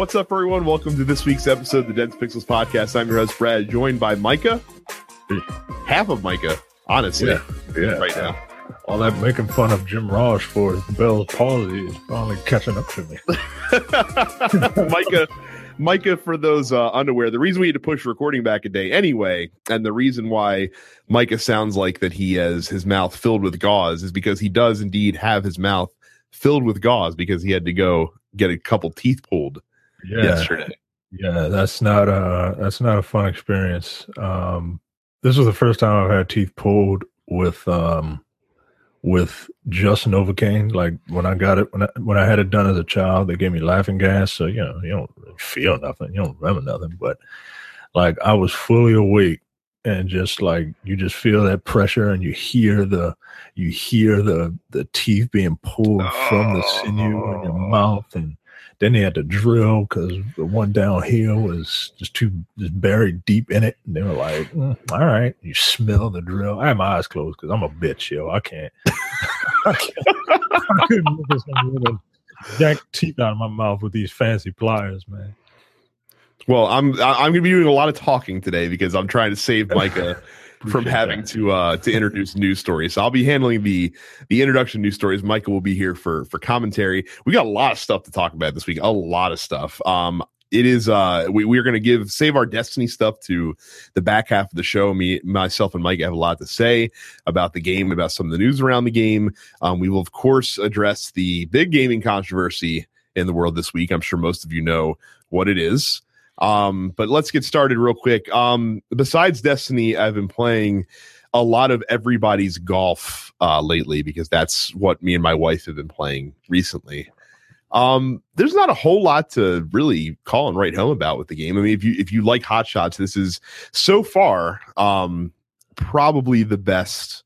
What's up, everyone? Welcome to this week's episode of the Dense Pixels podcast. I'm your host, Brad, joined by Micah. Half of Micah, honestly, Yeah, yeah. right now. All that making fun of Jim Ross for his Bell's palsy is finally catching up to me. Micah, Micah, for those uh, unaware, the reason we had to push recording back a day anyway, and the reason why Micah sounds like that he has his mouth filled with gauze is because he does indeed have his mouth filled with gauze because he had to go get a couple teeth pulled Yeah, yesterday. yeah, that's not a that's not a fun experience. Um, this was the first time I've had teeth pulled with um with just Novocaine. Like when I got it when I when I had it done as a child, they gave me laughing gas, so you know you don't feel nothing, you don't remember nothing, but like I was fully awake and just like you just feel that pressure and you hear the you hear the the teeth being pulled from the sinew in your Oh. mouth and then they had to drill because the one down here was just too just buried deep in it. And they were like "Mm, all right. You smell the drill. I had my eyes closed because i'm a bitch yo. I can't. I can't. I couldn't look at some woman jack teeth out of my mouth with these fancy pliers man. Well, I'm I'm going to be doing a lot of talking today because I'm trying to save Micah from having that. to uh to introduce news stories. So I'll be handling the the introduction news stories. Michael will be here for for commentary. We got a lot of stuff to talk about this week. A lot of stuff. Um it is uh we, we're gonna give save our destiny stuff to the back half of the show. Me myself and Mike have a lot to say about the game, about some of the news around the game. Um we will of course address the big gaming controversy in the world this week. I'm sure most of you know what it is. Um, but let's get started real quick. Um, besides Destiny, I've been playing a lot of everybody's golf uh, lately because that's what me and my wife have been playing recently. Um, there's not a whole lot to really call and write home about with the game. I mean, if you if you like hot shots, this is so far um, probably the best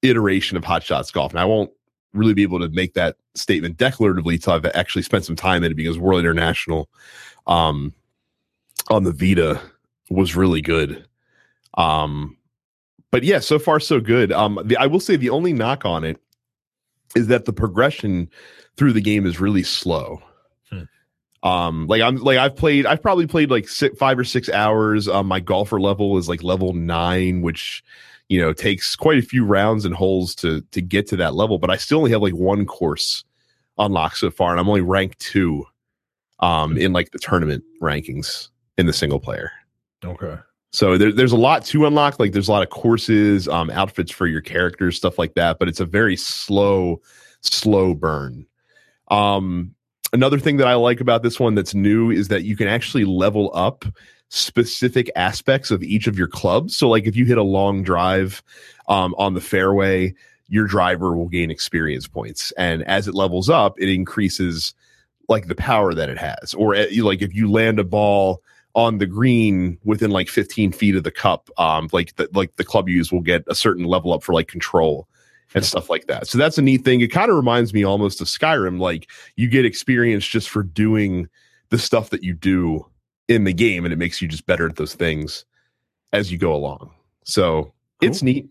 iteration of hot shots golf. And I won't really be able to make that statement declaratively until I've actually spent some time in it because World Invitational um, on the Vita was really good. Um, but yeah, so far so good. Um, the, I will say the only knock on it is that the progression through the game is really slow. Hmm. Um, like I'm like I've played, I've probably played like six, five or six hours. Um, my golfer level is like level nine, which you know takes quite a few rounds and holes to to get to that level. But I still only have like one course unlocked so far, and I'm only ranked two um in like the tournament rankings in the single player. okay So there, there's a lot to unlock. Like there's a lot of courses, um, outfits for your characters, stuff like that. But it's a very slow, slow burn. Um, another thing that I like about this one that's new is that you can actually level up specific aspects of each of your clubs. So like if you hit a long drive um, on the fairway, your driver will gain experience points, and as it levels up, it increases like the power that it has. Or uh, like if you land a ball on the green within like 15 feet of the cup um like the like the club use will get a certain level up for like control and stuff like that. So that's a neat thing. It kind of reminds me almost of skyrim like you get experience just for doing the stuff that you do in the game and it makes you just better at those things as you go along. So it's neat.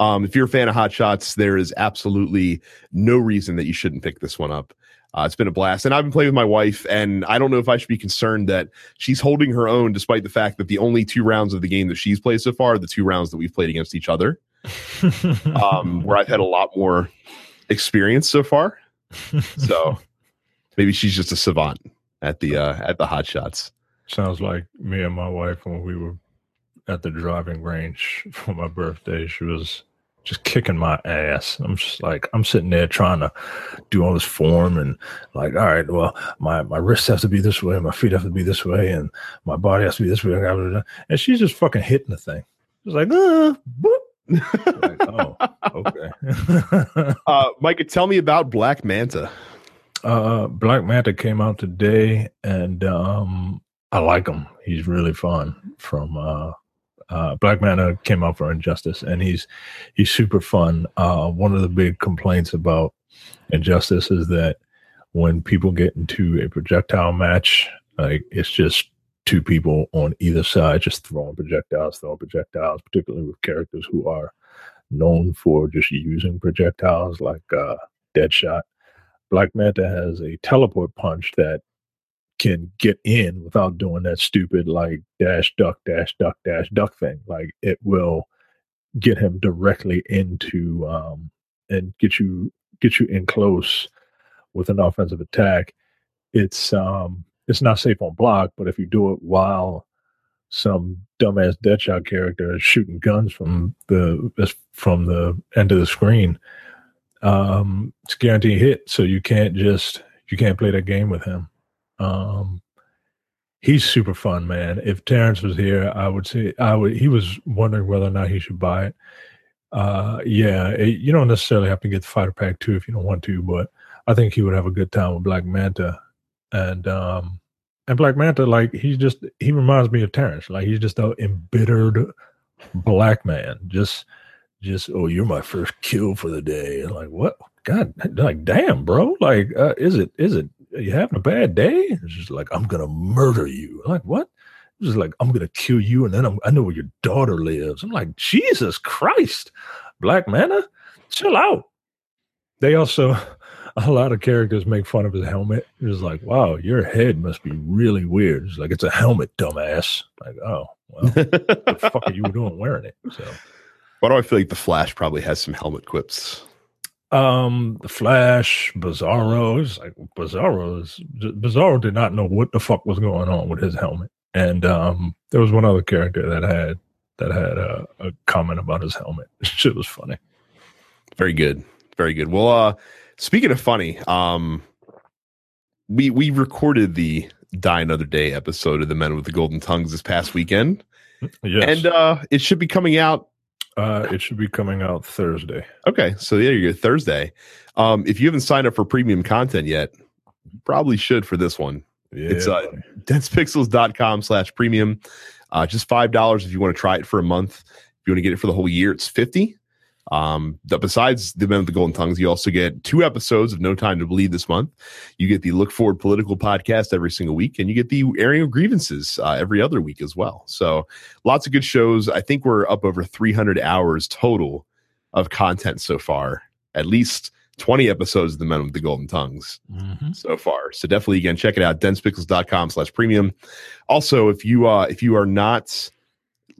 Um if you're a fan of hot shots there is absolutely no reason that you shouldn't pick this one up uh, it's been a blast and i've been playing with my wife and i don't know if i should be concerned that she's holding her own despite the fact that the only two rounds of the game that she's played so far are the two rounds that we've played against each other um, where i've had a lot more experience so far so maybe she's just a savant at the uh at the hot shots Sounds like me and my wife when we were at the driving range for my birthday. She was just kicking my ass. I'm just like I'm sitting there trying to do all this form and like, all right, well, my my wrists have to be this way, my feet have to be this way, and my body has to be this way. And she's just fucking hitting the thing. It's like, uh, boop. Like, oh, okay. uh micah tell me about black manta Uh, Black Manta came out today, and um, I like him. He's really fun. From uh, uh, Black Manta came out for Injustice, and he's he's super fun. Uh, one of the big complaints about Injustice is that when people get into a projectile match, like it's just two people on either side just throwing projectiles, throwing projectiles, particularly with characters who are known for just using projectiles like uh, Deadshot. Black Manta has a teleport punch that can get in without doing that stupid like dash duck dash duck dash duck thing. Like it will get him directly into um and get you get you in close with an offensive attack. It's um it's not safe on block, but if you do it while some dumbass Deadshot character is shooting guns from the from the end of the screen, um, it's guaranteed hit. So you can't just you can't play that game with him. Um, he's super fun, man. If Terrence was here, I would say I would. He was wondering whether or not he should buy it. Uh, yeah, it, you don't necessarily have to get the fighter pack too if you don't want to, but I think he would have a good time with Black Manta, and um, and Black Manta, like he's just he reminds me of Terrence. Like he's just an embittered black man. Just just oh, you're my first kill for the day. Like what? God, like damn, bro. Like, uh, is it is it you having a bad day? It's just like I'm gonna murder you. Like what? It's just like I'm gonna kill you, and then I'm, I know where your daughter lives. I'm like Jesus Christ, Black Manta, chill out. They also a lot of characters make fun of his helmet. It's like, wow, your head must be really weird. It's like it's a helmet, dumbass. Like, oh, well, what the fuck are you doing wearing it? So, why do I feel like the Flash probably has some helmet quips? Um, the Flash, Bizarro. It's like Bizarro is Bizarro did not know what the fuck was going on with his helmet, and um, there was one other character that had that had a, a comment about his helmet. Shit was funny. Very good, very good. Well, uh Speaking of funny, um, we we recorded the Die Another Day episode of the Men with the Golden Tongues this past weekend. Yes. And uh it should be coming out uh it should be coming out Thursday. Okay, so there you go, Thursday. Um if you haven't signed up for premium content yet, probably should for this one. Yeah, it's uh densepixels.com slash premium. Uh just five dollars if you want to try it for a month. If you want to get it for the whole year, it's 50. Um, besides the Men of the Golden Tongues, you also get two episodes of No Time to Bleed this month. You get the Look Forward Political podcast every single week, and you get the airing of grievances uh, every other week as well. So lots of good shows. I think we're up over 300 hours total of content so far. At least 20 episodes of the Men with the Golden Tongues mm-hmm. so far. So definitely again check it out, densepixels.com slash premium. Also, if you uh if you are not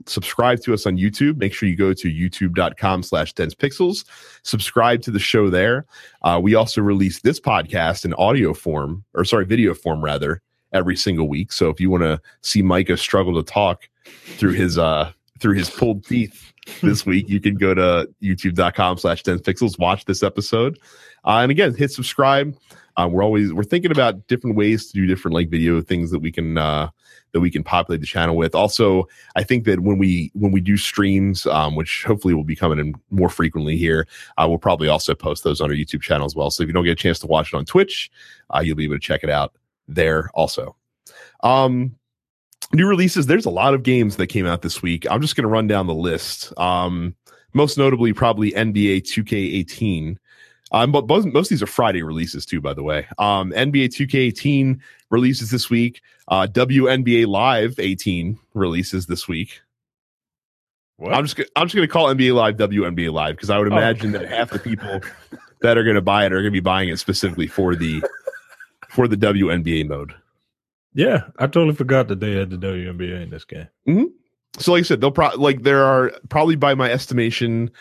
subscribe to us on YouTube. Make sure you go to youtube.com slash dense pixels. Subscribe to the show there. Uh, we also release this podcast in audio form, or sorry, video form rather, every single week. So if you want to see Micah struggle to talk through his uh through his pulled teeth this week, you can go to youtube.com slash dense pixels, watch this episode. Uh, and again, hit subscribe. Uh, we're always we're thinking about different ways to do different like video things that we can uh, that we can populate the channel with. Also, I think that when we when we do streams, um, which hopefully will be coming in more frequently here, uh, we'll probably also post those on our YouTube channel as well. So if you don't get a chance to watch it on Twitch, uh, you'll be able to check it out there also. Um, new releases. There's a lot of games that came out this week. I'm just going to run down the list. Um, most notably, probably NBA 2K18. Um, but most, most of these are Friday releases too, by the way. Um, NBA 2K18 releases this week. Uh, WNBA Live 18 releases this week. What? I'm just I'm just going to call NBA Live WNBA Live because I would imagine oh. that half the people that are going to buy it are going to be buying it specifically for the for the WNBA mode. Yeah, I totally forgot that they had the WNBA in this game. Mm-hmm. So, like I said, they'll probably like there are probably by my estimation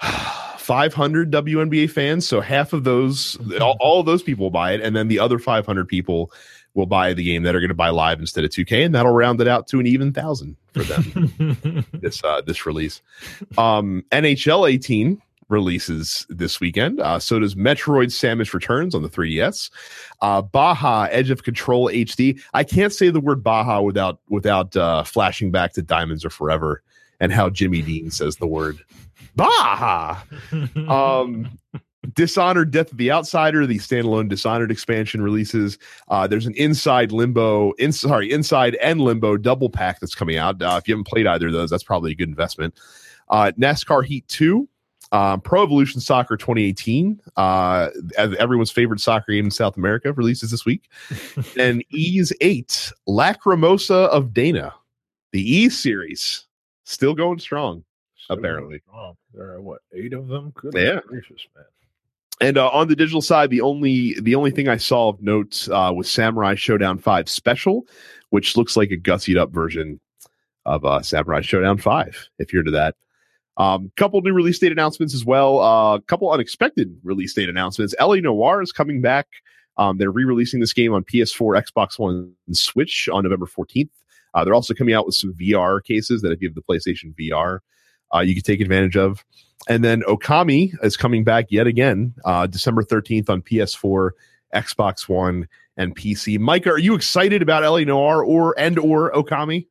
500 WNBA fans. So half of those, all, all, of those people will buy it, and then the other 500 people will buy the game that are going to buy live instead of 2K, and that'll round it out to an even thousand for them. this uh, this release, um, NHL 18 releases this weekend. Uh, so does Metroid Samus Returns on the 3DS. Uh, Baja Edge of Control HD. I can't say the word Baja without without uh, flashing back to Diamonds Are Forever and how Jimmy Dean says the word Baja. um, Dishonored Death of the Outsider, the standalone Dishonored expansion releases. Uh, there's an Inside Limbo, in, sorry, Inside and Limbo double pack that's coming out. Uh, if you haven't played either of those, that's probably a good investment. Uh, NASCAR Heat 2, um, Pro Evolution Soccer 2018, uh, everyone's favorite soccer game in South America, releases this week. and Ys 8, Lacrimosa of Dana, the E series, still going strong, apparently. Strong. There are what, eight of them? Good yeah. gracious, man. And uh, on the digital side, the only the only thing I saw of notes uh, was Samurai Shodown Five Special, which looks like a gussied up version of uh, Samurai Shodown Five. If you're into that, um, couple new release date announcements as well. A uh, couple unexpected release date announcements. LA Noire is coming back. Um, they're re-releasing this game on PS4, Xbox One, and Switch on November 14th. Uh, they're also coming out with some VR cases that if you have the PlayStation VR, uh, you can take advantage of. And then Okami is coming back yet again, uh, December 13th on PS4, Xbox One, and PC. Micah, are you excited about LA Noire or and or Okami?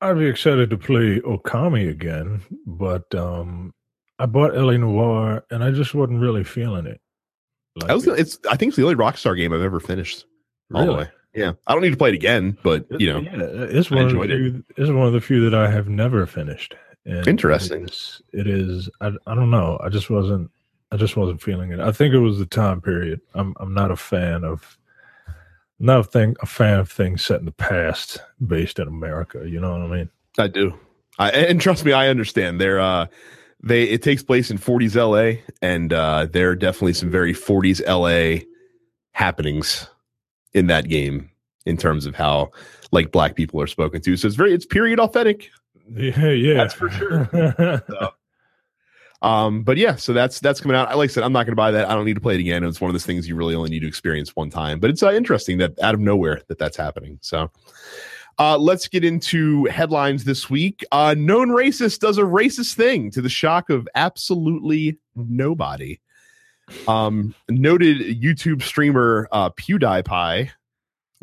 I'd be excited to play Okami again, but um, I bought LA Noire and I just wasn't really feeling it. Like I was. It's. I think it's the only Rockstar game I've ever finished. Really? Yeah. I don't need to play it again, but you know, yeah, it's one of the few, it. It's one of the few that I have never finished. And Interesting. It is, it is I, I don't know. I just wasn't. I just wasn't feeling it. I think it was the time period. I'm. I'm not a fan of. Not a thing. A fan of things set in the past, based in America. You know what I mean? I do. I, and trust me, I understand. They're. uh they it takes place in 40s LA, and uh, there are definitely some very 40s LA happenings in that game in terms of how like black people are spoken to. So it's very it's period authentic. Yeah, yeah, that's for sure. so, um, but yeah, so that's that's coming out. Like I said, I'm not going to buy that. I don't need to play it again. It's one of those things you really only need to experience one time. But it's uh, interesting that out of nowhere that that's happening. So uh, let's get into headlines this week. Uh, known racist does a racist thing to the shock of absolutely nobody. Um, noted YouTube streamer uh, PewDiePie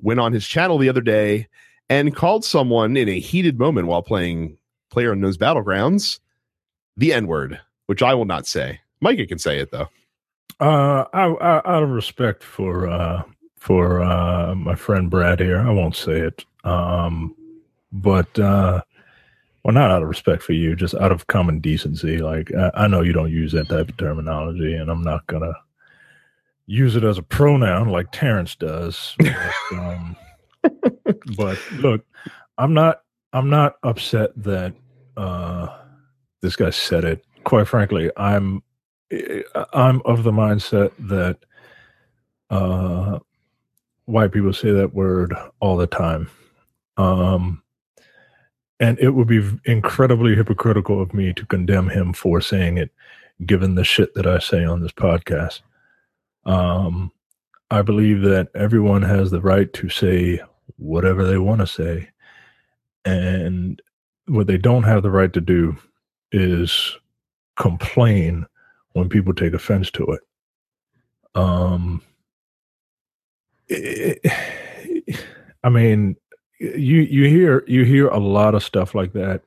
went on his channel the other day and called someone in a heated moment while playing Player Unknown's Battlegrounds the N word, which I will not say. Micah can say it though. Uh, I, I, out of respect for uh, for uh, my friend Brad here, I won't say it. Um, but uh, well, not out of respect for you, just out of common decency. Like I, I know you don't use that type of terminology, and I'm not gonna use it as a pronoun like Terrence does. But, um, but look, I'm not. I'm not upset that uh, this guy said it. Quite frankly, I'm. I'm of the mindset that uh, white people say that word all the time um, and it would be incredibly hypocritical of me to condemn him for saying it, given the shit that I say on this podcast. Um, I believe that everyone has the right to say whatever they want to say. And what they don't have the right to do is complain when people take offense to it. Um, it, I mean, you you hear you hear a lot of stuff like that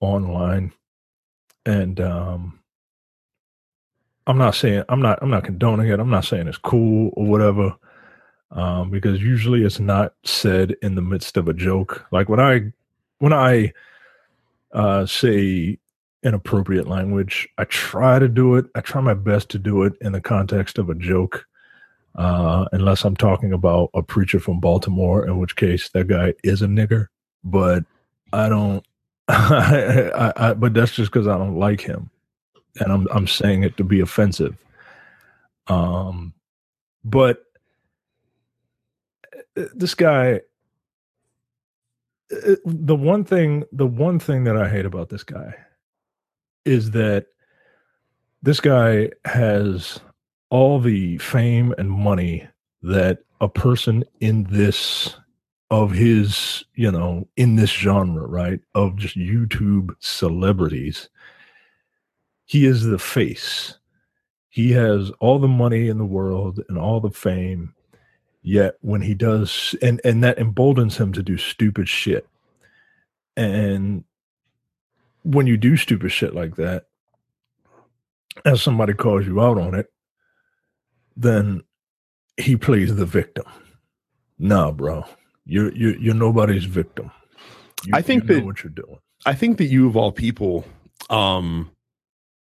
online and um i'm not saying i'm not i'm not condoning it i'm not saying it's cool or whatever um because usually it's not said in the midst of a joke like when i when i uh say inappropriate language i try to do it i try my best to do it in the context of a joke uh, unless I'm talking about a preacher from Baltimore, in which case that guy is a nigger. But I don't. I, I, I, but that's just because I don't like him, and I'm I'm saying it to be offensive. Um, but this guy, uh, the one thing, the one thing that I hate about this guy is that this guy has all the fame and money that a person in this of his, you know, in this genre, right? Of just YouTube celebrities. He is the face. He has all the money in the world and all the fame. Yet when he does and and that emboldens him to do stupid shit. And when you do stupid shit like that, as somebody calls you out on it, then he plays the victim. Nah, bro, you're you're, you're nobody's victim. You, I think that what you're doing. I think that you of all people, um,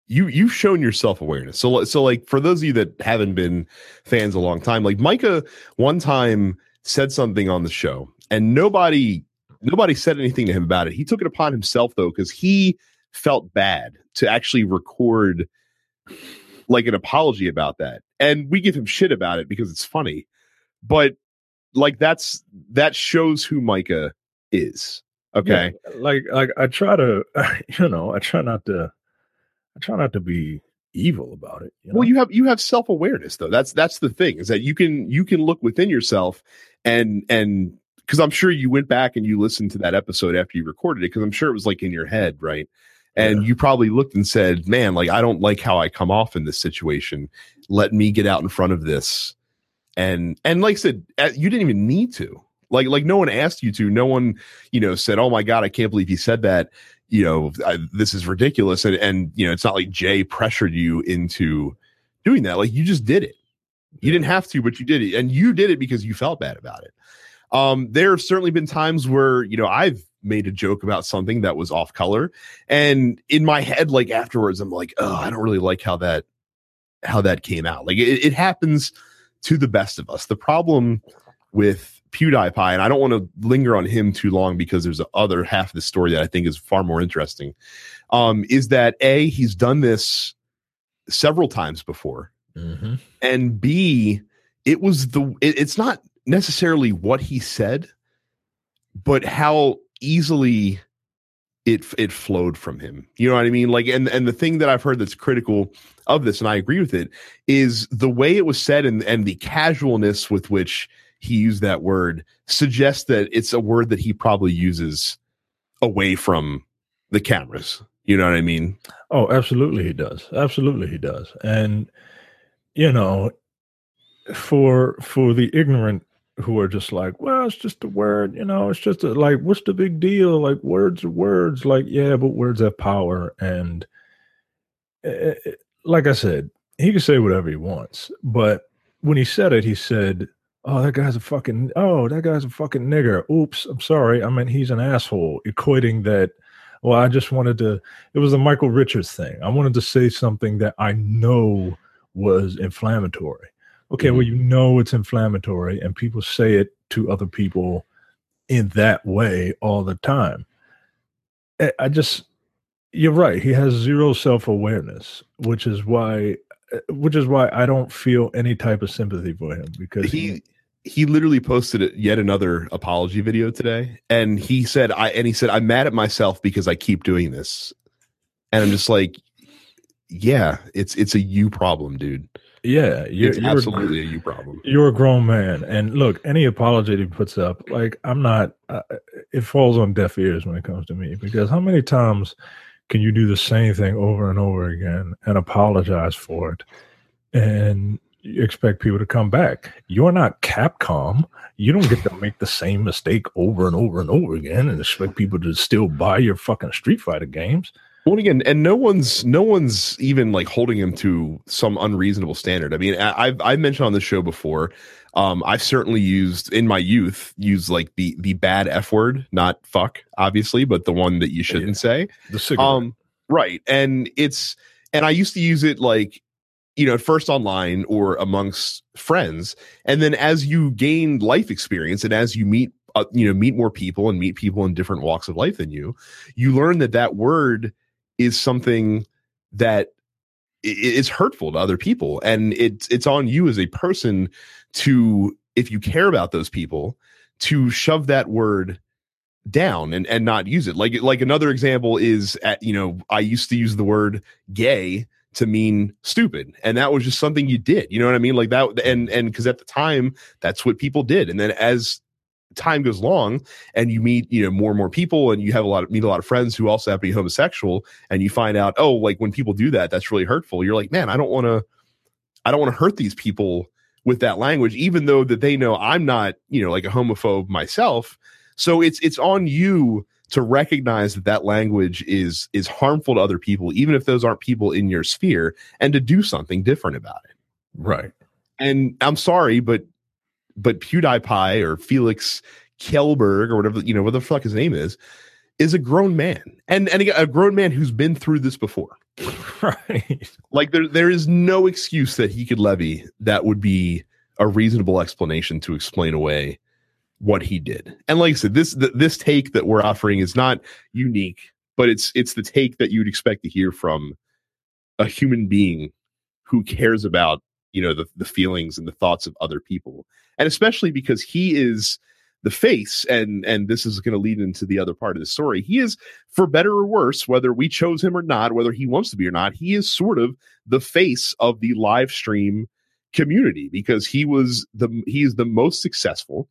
you you've shown your self awareness. So so like for those of you that haven't been fans a long time, like Micah one time said something on the show, and nobody nobody said anything to him about it. He took it upon himself though, because he felt bad to actually record like an apology about that. And we give him shit about it because it's funny. But like that's that shows who Micah is. Okay. Yeah, like like I try to you know, I try not to I try not to be evil about it. You know? Well, you have you have self awareness though. That's that's the thing is that you can you can look within yourself and and because I'm sure you went back and you listened to that episode after you recorded it because I'm sure it was like in your head, right? And yeah. you probably looked and said, "Man, like I don't like how I come off in this situation. Let me get out in front of this." And and like I said, eh, you didn't even need to. Like like no one asked you to. No one, you know, said, "Oh my god, I can't believe he said that." You know, I, this is ridiculous. And and you know, it's not like Jay pressured you into doing that. Like you just did it. You didn't have to, but you did it, and you did it because you felt bad about it. Um, there have certainly been times where you know I've made a joke about something that was off color, and in my head, like afterwards, I'm like, oh, I don't really like how that how that came out. Like it, it happens to the best of us. The problem with PewDiePie, and I don't want to linger on him too long because there's a other half of the story that I think is far more interesting. Um, is that a he's done this several times before, mm-hmm. and b it was the it, it's not necessarily what he said, but how easily it it flowed from him. You know what I mean? Like and and the thing that I've heard that's critical of this and I agree with it is the way it was said and and the casualness with which he used that word suggests that it's a word that he probably uses away from the cameras. You know what I mean? Oh, absolutely he does. Absolutely he does. And you know, for for the ignorant who are just like, well, it's just a word, you know, it's just a, like, what's the big deal? Like, words are words. Like, yeah, but words have power. And uh, like I said, he can say whatever he wants. But when he said it, he said, oh, that guy's a fucking, oh, that guy's a fucking nigger. Oops, I'm sorry. I mean, he's an asshole, equating that. Well, I just wanted to, it was a Michael Richards thing. I wanted to say something that I know was inflammatory okay, mm-hmm. well, you know it's inflammatory, and people say it to other people in that way all the time. I just, you're right. He has zero self awareness, which is why, uh, which is why I don't feel any type of sympathy for him because he he literally posted yet another apology video today, and he said I and he said I'm mad at myself because I keep doing this, and I'm just like, yeah, it's it's a you problem, dude. Yeah, you're, it's you're absolutely a, a you problem. You're a grown man, and look, any apology he puts up, like I'm not, uh, it falls on deaf ears when it comes to me. Because how many times can you do the same thing over and over again and apologize for it, and you expect people to come back? You're not Capcom. You don't get to make the same mistake over and over and over again and expect people to still buy your fucking Street Fighter games. Well, again, and no one's no one's even like holding him to some unreasonable standard. I mean, I've I've mentioned on the show before. Um, I've certainly used in my youth used like the the bad f word, not fuck, obviously, but the one that you shouldn't yeah. say. The cigarette. Um, right, and it's and I used to use it like you know first online or amongst friends, and then as you gain life experience and as you meet uh, you know meet more people and meet people in different walks of life than you, you learn that that word is something that is hurtful to other people. And it's it's on you as a person to if you care about those people to shove that word down and and not use it. Like like another example is at you know i used to use the word gay to mean stupid and that was just something you did you know what i mean? Like that and and because at the time that's what people did and then as time goes long and you meet you know more and more people and you have a lot of meet a lot of friends who also have to be homosexual and you find out oh like when people do that that's really hurtful you're like man i don't want to i don't want to hurt these people with that language even though that they know i'm not you know like a homophobe myself. So it's it's on you to recognize that that language is is harmful to other people even if those aren't people in your sphere and to do something different about it. Right. And i'm sorry but but PewDiePie or Felix Kjellberg or whatever you know what the fuck his name is is a grown man. And and a grown man who's been through this before. Right. Like there there is no excuse that he could levy that would be a reasonable explanation to explain away what he did. And like i said this this take that we're offering is not unique but it's it's the take that you'd expect to hear from a human being who cares about you know the, the feelings and the thoughts of other people. And especially because he is the face and and this is going to lead into the other part of the story. He is for better or worse whether we chose him or not whether he wants to be or not he is sort of the face of the live stream community because he was the he is the most successful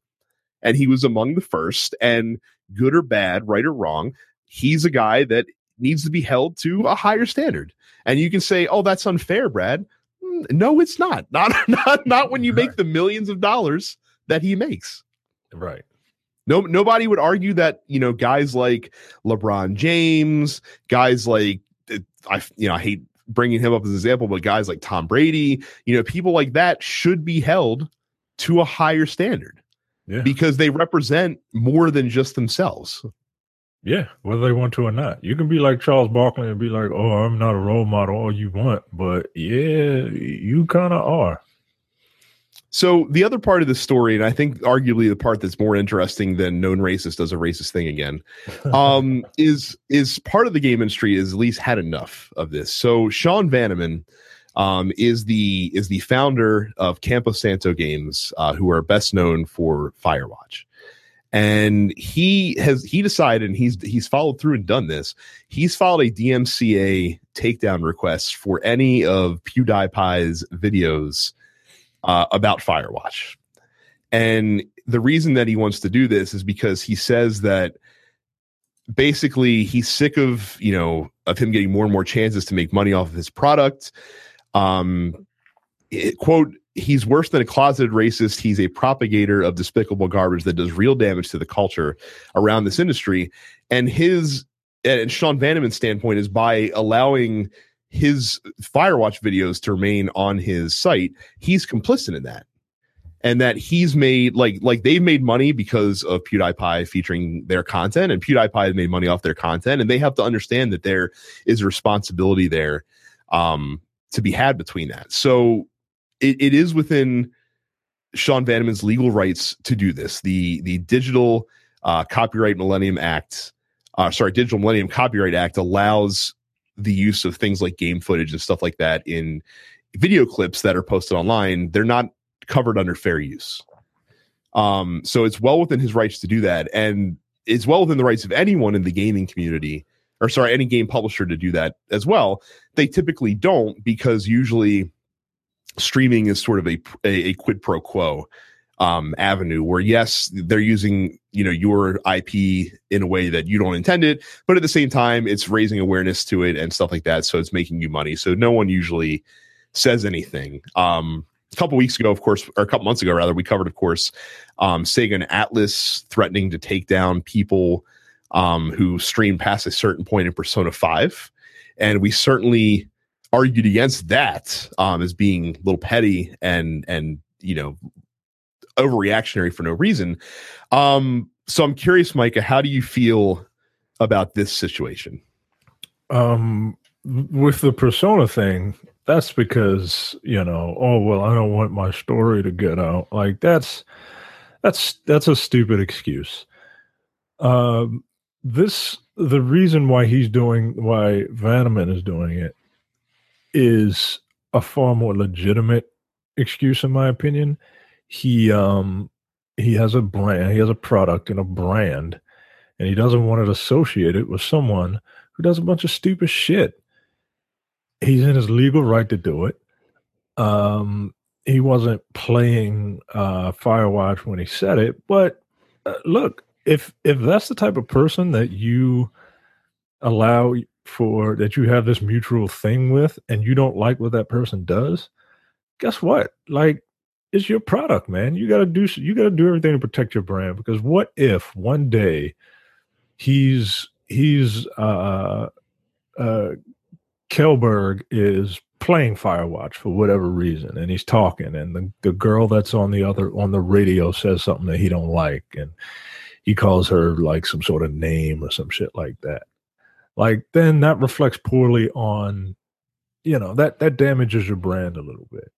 and he was among the first and good or bad right or wrong he's a guy that needs to be held to a higher standard and you can say oh that's unfair brad mm, no, it's not. Not not not when you make the millions of dollars that he makes. Right. No, nobody would argue that you know guys like LeBron James, guys like eh, I, you know, I hate bringing him up as an example, but guys like Tom Brady, you know, people like that should be held to a higher standard yeah. because they represent more than just themselves. Yeah, whether they want to or not. You can be like Charles Barkley and be like, "Oh, I'm not a role model all you want," but yeah, you kind of are. So the other part of the story, and I think arguably the part that's more interesting than known racist does a racist thing again, um, is is part of the game industry is at least had enough of this. So Sean Vanaman um, is the is the founder of Campo Santo Games, uh, who are best known for Firewatch. And he has he decided and he's he's followed through and done this. He's filed a dmca takedown request for any of pewdiepie's videos uh, about firewatch. And the reason that he wants to do this is because he says that basically he's sick of you know of him getting more and more chances to make money off of his product um it, quote he's worse than a closeted racist. He's a propagator of despicable garbage that does real damage to the culture around this industry. And his and Sean Vanaman's standpoint is by allowing his Firewatch videos to remain on his site, he's complicit in that. And that he's made like like they've made money because of PewDiePie featuring their content, and PewDiePie made money off their content, and they have to understand that there is responsibility there um, to be had between that. So it, it is within Sean Vanaman's legal rights to do this. The the Digital uh, Copyright Millennium Act, uh, sorry, Digital Millennium Copyright Act allows the use of things like game footage and stuff like that in video clips that are posted online. They're not covered under fair use. Um, so it's well within his rights to do that, and it's well within the rights of anyone in the gaming community, or sorry, any game publisher to do that as well. They typically don't because usually streaming is sort of a, a, a quid pro quo um, avenue where yes they're using you know your ip in a way that you don't intend it but at the same time it's raising awareness to it and stuff like that so it's making you money so no one usually says anything um, a couple weeks ago of course or a couple months ago rather we covered of course um, sega and Atlus threatening to take down people um, who stream past a certain point in persona 5 and we certainly argued against that um, as being a little petty and and you know overreactionary for no reason. Um, so I'm curious, Micah, how do you feel about this situation? Um, with the persona thing, that's because you know, oh well, I don't want my story to get out. Like that's that's that's a stupid excuse. Um, this the reason why he's doing why Vanaman is doing it is a far more legitimate excuse in my opinion. He um he has a brand, he has a product and a brand, and he doesn't want it associated with someone who does a bunch of stupid shit. He's in his legal right to do it. Um he wasn't playing uh Firewatch when he said it, but uh, look, if if that's the type of person that you allow for that you have this mutual thing with and you don't like what that person does, guess what? Like it's your product, man. You got to do you got to do everything to protect your brand because what if one day he's he's uh uh Kjellberg is playing Firewatch for whatever reason and he's talking and the, the girl that's on the other on the radio says something that he don't like and he calls her like some sort of name or some shit like that like then that reflects poorly on you know that that damages your brand a little bit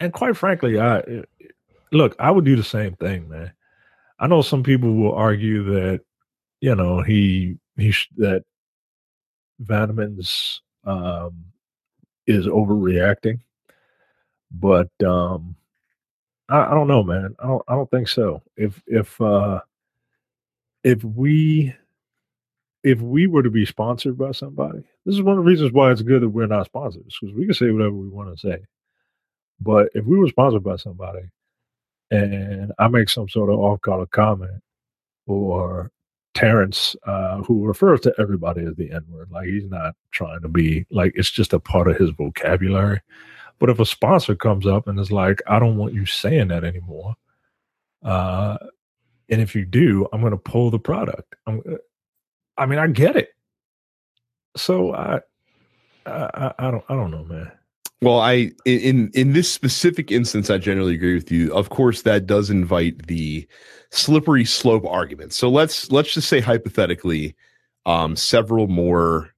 and quite frankly i eh, look i would do the same thing man i know some people will argue that you know he he that Vanaman's um is overreacting but um, I, I don't know, man. I don't I don't think so. If if uh, if we if we were to be sponsored by somebody, this is one of the reasons why it's good that we're not sponsors because we can say whatever we want to say. But if we were sponsored by somebody and I make some sort of off color comment or Terrence, uh, who refers to everybody as the N word, like he's not trying to be like it's just a part of his vocabulary. But if a sponsor comes up and is like, I don't want you saying that anymore, uh, and if you do, I'm going to pull the product. I'm, uh, I mean, I get it. So I, I, I don't, I don't know, man. Well, I in in this specific instance, I generally agree with you. Of course, that does invite the slippery slope argument. So let's let's just say hypothetically, um, several more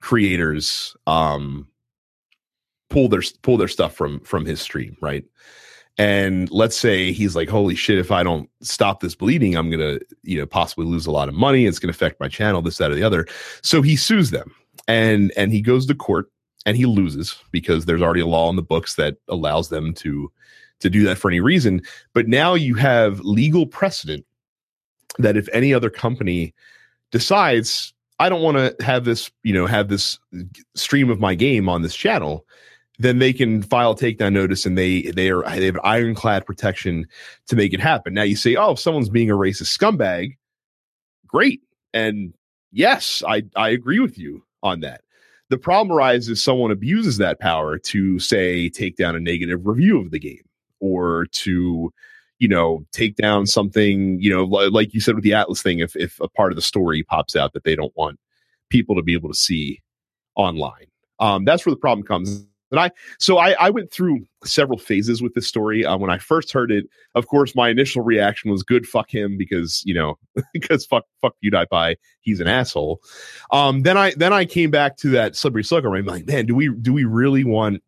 creators um, pull their pull their stuff from from his stream, right? And let's say he's like, "Holy shit! If I don't stop this bleeding, I'm gonna, you know, possibly lose a lot of money. It's gonna affect my channel, this, that, or the other." So he sues them, and and he goes to court and he loses because there's already a law in the books that allows them to to do that for any reason but now you have legal precedent that if any other company decides i don't want to have this you know have this stream of my game on this channel then they can file a takedown notice and they they are they have ironclad protection to make it happen. Now you say oh if someone's being a racist scumbag great. And yes i i agree with you on that. The problem arises if someone abuses that power to say take down a negative review of the game or to you know take down something you know like you said with the Atlus thing if if a part of the story pops out that they don't want people to be able to see online. Um that's where the problem comes and I, so I, I went through several phases with this story. Uh, when I first heard it, of course, my initial reaction was good, fuck him, because you know, because fuck, fuck PewDiePie, he's an asshole. Um, then I, then I came back to that slippery. And I'm like, man, do we, do we really want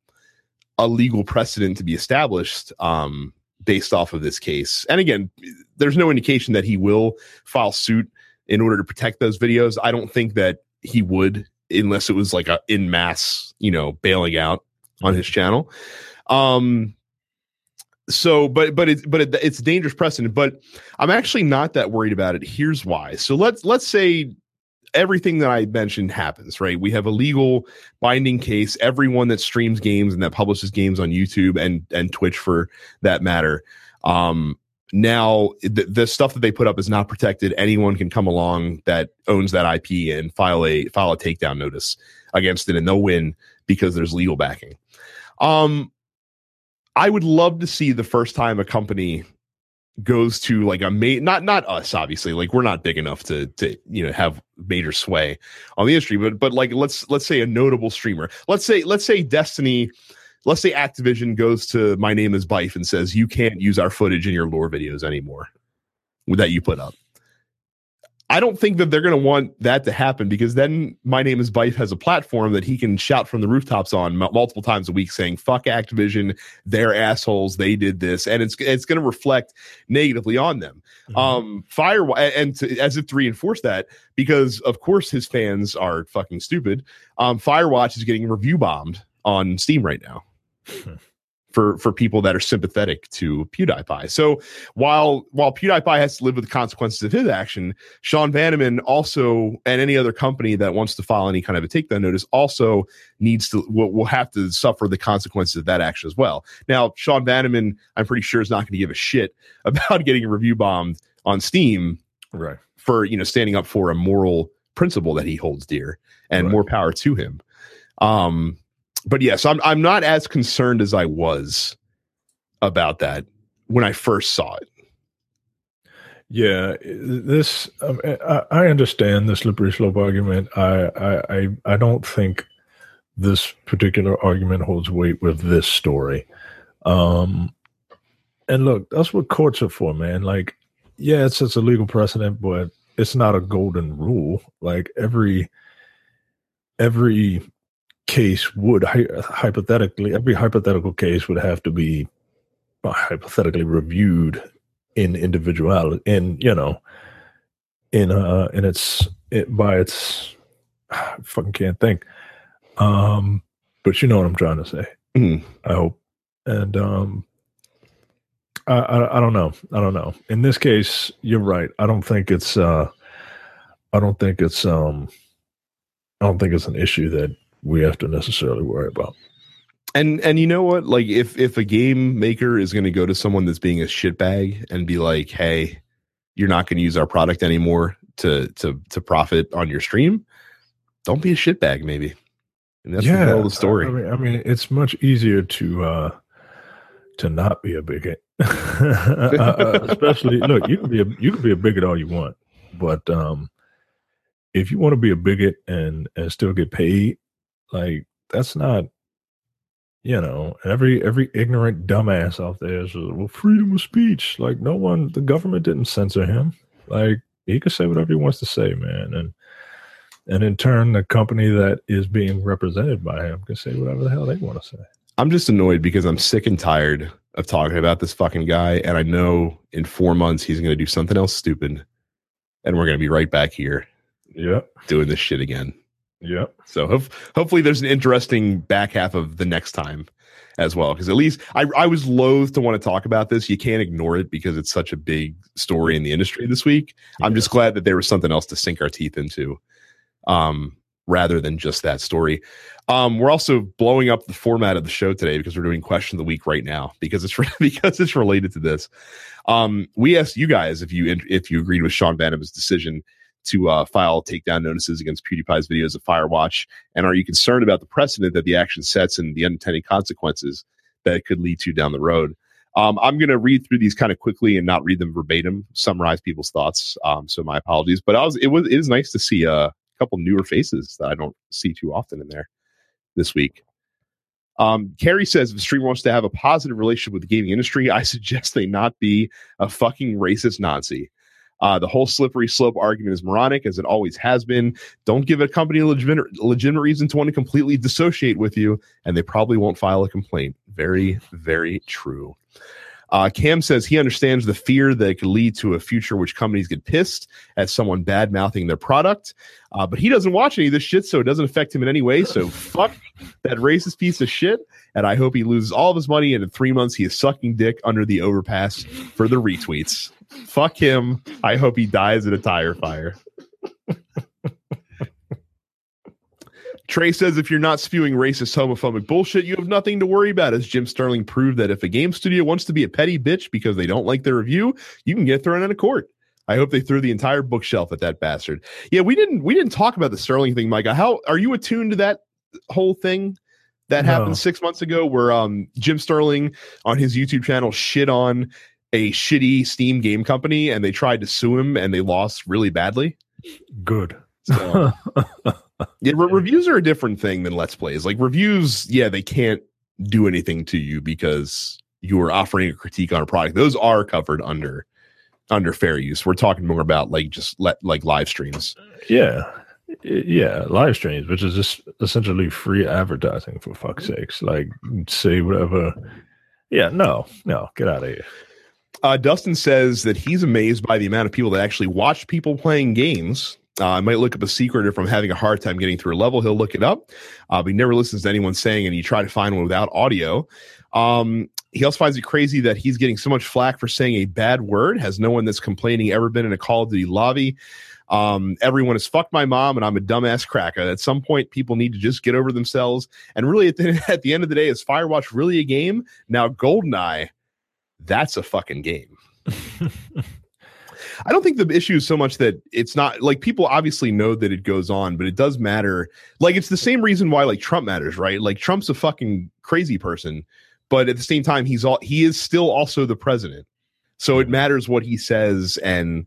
a legal precedent to be established? Um, based off of this case. And again, there's no indication that he will file suit in order to protect those videos. I don't think that he would unless it was like a in mass, you know, bailing out on his channel. Um, so, but but it's but it, it's dangerous precedent. But I'm actually not that worried about it. Here's why. So let's let's say everything that I mentioned happens, right? We have a legal binding case. Everyone that streams games and that publishes games on YouTube and and Twitch for that matter, um, now the, the stuff that they put up is not protected. Anyone can come along that owns that IP and file a file a takedown notice against it, and they'll win because there's legal backing. Um, I would love to see the first time a company goes to like a ma- not not us obviously like we're not big enough to to you know have major sway on the industry but but like let's let's say a notable streamer let's say let's say destiny let's say activision goes to my name is Byf and says you can't use our footage in your lore videos anymore that you put up I don't think that they're going to want that to happen because then my name is Byf has a platform that he can shout from the rooftops on multiple times a week saying "fuck Activision, they're assholes, they did this," and it's it's going to reflect negatively on them. Mm-hmm. Um, Fire and to, as if to reinforce that because of course his fans are fucking stupid. Um, Firewatch is getting review bombed on Steam right now. For for people that are sympathetic to PewDiePie. So while while PewDiePie has to live with the consequences of his action, Sean Vanaman also and any other company that wants to file any kind of a takedown notice also needs to will, will have to suffer the consequences of that action as well. Now, Sean Vanaman, I'm pretty sure is not going to give a shit about getting a review bombed on Steam, right? For you know standing up for a moral principle that he holds dear, and right. more power to him. Um, but yes, I'm I'm not as concerned as I was about that when I first saw it. Yeah, this um, I, I, understand the slippery slope argument. I, I I don't think this particular argument holds weight with this story. Um, and look, that's what courts are for, man. Like, yeah, it's it's a legal precedent, but it's not a golden rule. Like every every case would hypothetically every hypothetical case would have to be uh, hypothetically reviewed in individuality in you know in uh in its it, by its I fucking can't think um but you know what i'm trying to say mm. i hope and um, I, I, I don't know. I don't know. In this case, you're right. I don't think it's. Uh, I don't think it's. Um, I don't think it's an issue that we have to necessarily worry about. And and you know what? Like if if a game maker is going to go to someone that's being a shitbag and be like, "Hey, you're not going to use our product anymore to to to profit on your stream," don't be a shitbag. Maybe. And that's yeah, the, the story. I mean, I mean, it's much easier to uh to not be a bigot. Uh, uh, especially, look, you can be a you can be a bigot all you want, but um, if you want to be a bigot and and still get paid, like that's not you know, every every ignorant dumbass out there is well, freedom of speech. Like no one, the government didn't censor him. Like he could say whatever he wants to say, man, and and in turn, the company that is being represented by him can say whatever the hell they want to say. I'm just annoyed because I'm sick and tired of talking about this fucking guy, and I know in four months he's going to do something else stupid, and we're going to be right back here, yeah, doing this shit again. Yeah. So ho- hopefully there's an interesting back half of the next time as well. Because at least I, I was loath to want to talk about this. You can't ignore it because it's such a big story in the industry this week. Yeah. I'm just glad that there was something else to sink our teeth into um, rather than just that story. Um, we're also blowing up the format of the show today because we're doing question of the week right now because it's because it's related to this. Um, we asked you guys if you if you agreed with Sean Vanaman's decision to uh, file takedown notices against PewDiePie's videos of Firewatch? And are you concerned about the precedent that the action sets and the unintended consequences that it could lead to down the road? Um, I'm going to read through these kind of quickly and not read them verbatim, summarize people's thoughts. Um, so my apologies, but I was it was it is nice to see a couple newer faces that I don't see too often in there this week. Um, Carrie says if a streamer wants to have a positive relationship with the gaming industry, I suggest they not be a fucking racist Nazi. Uh, the whole slippery slope argument is moronic, as it always has been. Don't give a company a legitimate, legitimate reason to want to completely dissociate with you, and they probably won't file a complaint. Very, very true. Uh, Cam says he understands the fear that could lead to a future which companies get pissed at someone bad mouthing their product, uh, but he doesn't watch any of this shit, so it doesn't affect him in any way. So fuck that racist piece of shit, and I hope he loses all of his money. And in three months, he is sucking dick under the overpass for the retweets. Fuck him. I hope he dies in a tire fire. Trey says if you're not spewing racist, homophobic bullshit, you have nothing to worry about. As Jim Sterling proved that if a game studio wants to be a petty bitch because they don't like their review, you can get thrown out of court. I hope they threw the entire bookshelf at that bastard. Yeah, we didn't we didn't talk about the Sterling thing, Micah. How are you attuned to that whole thing that no. happened six months ago where um Jim Sterling on his YouTube channel shit on a shitty Steam game company and they tried to sue him and they lost really badly. Good. So, yeah, re- reviews are a different thing than let's plays. Like reviews, yeah, they can't do anything to you because you are offering a critique on a product. Those are covered under under fair use. We're talking more about like just let like live streams. Yeah. Yeah, live streams, which is just essentially free advertising for fuck's sakes. Like say whatever. Yeah, no, no, get out of here. Uh, Dustin says that he's amazed by the amount of people that actually watch people playing games. Uh, I might look up a secret if I'm having a hard time getting through a level. He'll look it up. Uh, he never listens to anyone saying, and you try to find one without audio. Um, he also finds it crazy that he's getting so much flack for saying a bad word. Has no one that's complaining ever been in a Call of Duty lobby? Um, everyone has fucked my mom, and I'm a dumbass cracker. At some point, people need to just get over themselves. And really, at the, at the end of the day, is Firewatch really a game? Now, Goldeneye that's a fucking game. I don't think the issue is so much that it's not like people obviously know that it goes on, but it does matter. Like it's the same reason why like Trump matters, right? Like Trump's a fucking crazy person, but at the same time he's all he is still also the president. So it matters what he says and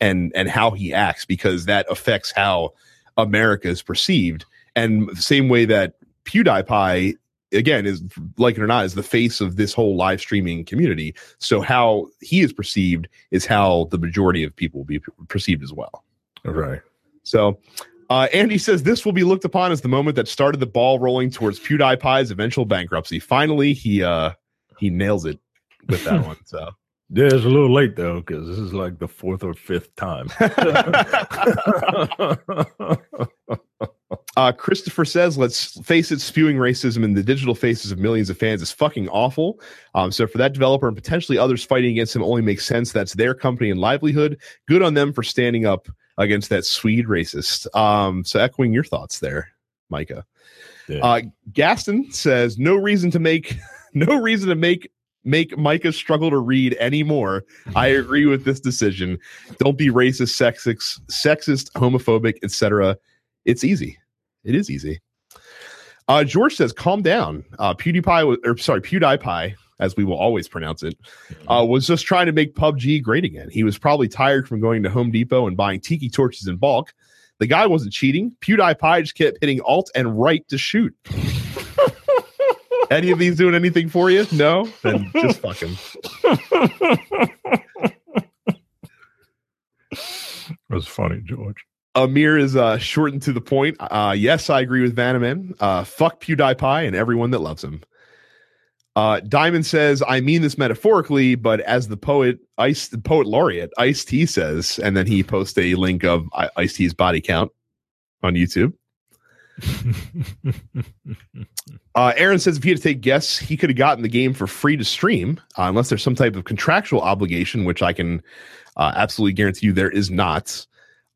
and and how he acts because that affects how America is perceived. And the same way that PewDiePie again is like it or not is the face of this whole live streaming community so how he is perceived is how the majority of people will be perceived as well right so uh, Andy says this will be looked upon as the moment that started the ball rolling towards PewDiePie's eventual bankruptcy. Finally, he uh he nails it with that one. So yeah, it's a little late though because this is like the fourth or fifth time. Uh, Christopher says, let's face it, spewing racism in the digital faces of millions of fans is fucking awful. Um, so for that developer and potentially others fighting against him only makes sense. That's their company and livelihood. Good on them for standing up against that Swede racist. Um, so echoing your thoughts there, Micah. Yeah. Uh, Gaston says, no reason to make, no reason to make make Micah struggle to read anymore. I agree with this decision. Don't be racist, sexist, sexist, homophobic, etc. It's easy. It is easy. Uh, George says, "Calm down." Uh, PewDiePie, was, or sorry, PewDiePie, as we will always pronounce it, uh, was just trying to make PUBG great again. He was probably tired from going to Home Depot and buying tiki torches in bulk. The guy wasn't cheating. PewDiePie just kept hitting Alt and right to shoot. Any of these doing anything for you? No, then just fuck him. That's funny, George. Amir is uh, shortened to the point. Uh, yes, I agree with Vanaman. Uh, fuck PewDiePie and everyone that loves him. Uh, Diamond says, I mean this metaphorically, but as the poet, Ice, the poet laureate, Ice T says, and then he posts a link of I- Ice T's body count on YouTube. uh, Aaron says if he had to take guests, he could have gotten the game for free to stream, uh, unless there's some type of contractual obligation, which I can uh, absolutely guarantee you there is not.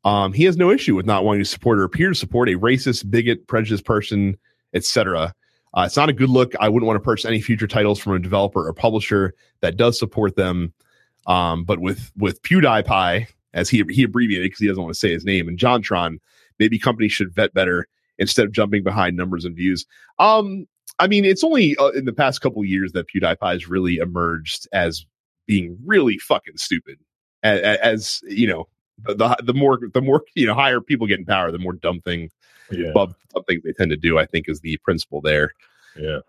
Um, he has no issue with not wanting to support or appear to support a racist, bigot, prejudiced person, etc. Uh, it's not a good look. I wouldn't want to purchase any future titles from a developer or publisher that does support them. Um, but with with PewDiePie, as he he abbreviated because he doesn't want to say his name, and JonTron, maybe companies should vet better instead of jumping behind numbers and views. Um, I mean, it's only uh, in the past couple years that PewDiePie has really emerged as being really fucking stupid. As, as you know, the the more the more you know higher people get in power, the more dumb thing, yeah. dumb things they tend to do. I think is the principle there. Yeah.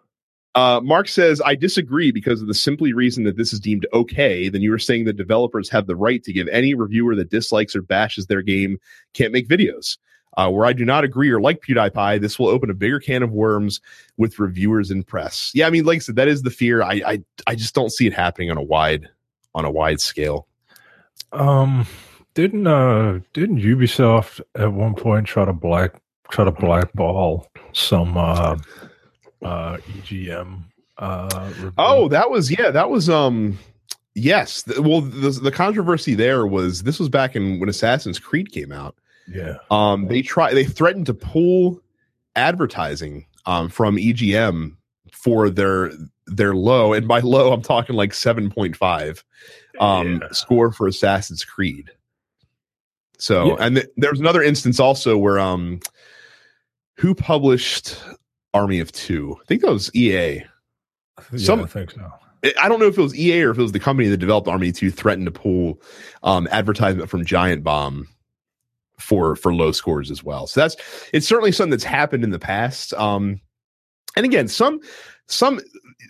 Uh, Mark says, I disagree because of the simply reason that this is deemed okay. Then you were saying that developers have the right to give any reviewer that dislikes or bashes their game can't make videos. Uh, where I do not agree or like PewDiePie, this will open a bigger can of worms with reviewers and press. Yeah, I mean, like I said, that is the fear. I I, I just don't see it happening on a wide on a wide scale. Um, didn't uh didn't Ubisoft at one point try to black try to blackball some uh uh EGM uh review? Oh, that was yeah, that was um yes. well the the controversy there was this was back in when Assassin's Creed came out. Yeah. Um they try they threatened to pull advertising um from EGM for their their low and by low I'm talking like 7.5 um yeah. score for Assassin's Creed. So, yeah. and th- there's another instance also where um, who published Army of Two? I think that was EA. Yeah, Some, I think so. I don't know if it was EA or if it was the company that developed Army Two threatened to pull um, advertisement from Giant Bomb for for low scores as well. So that's it's certainly something that's happened in the past. Um, and again, some some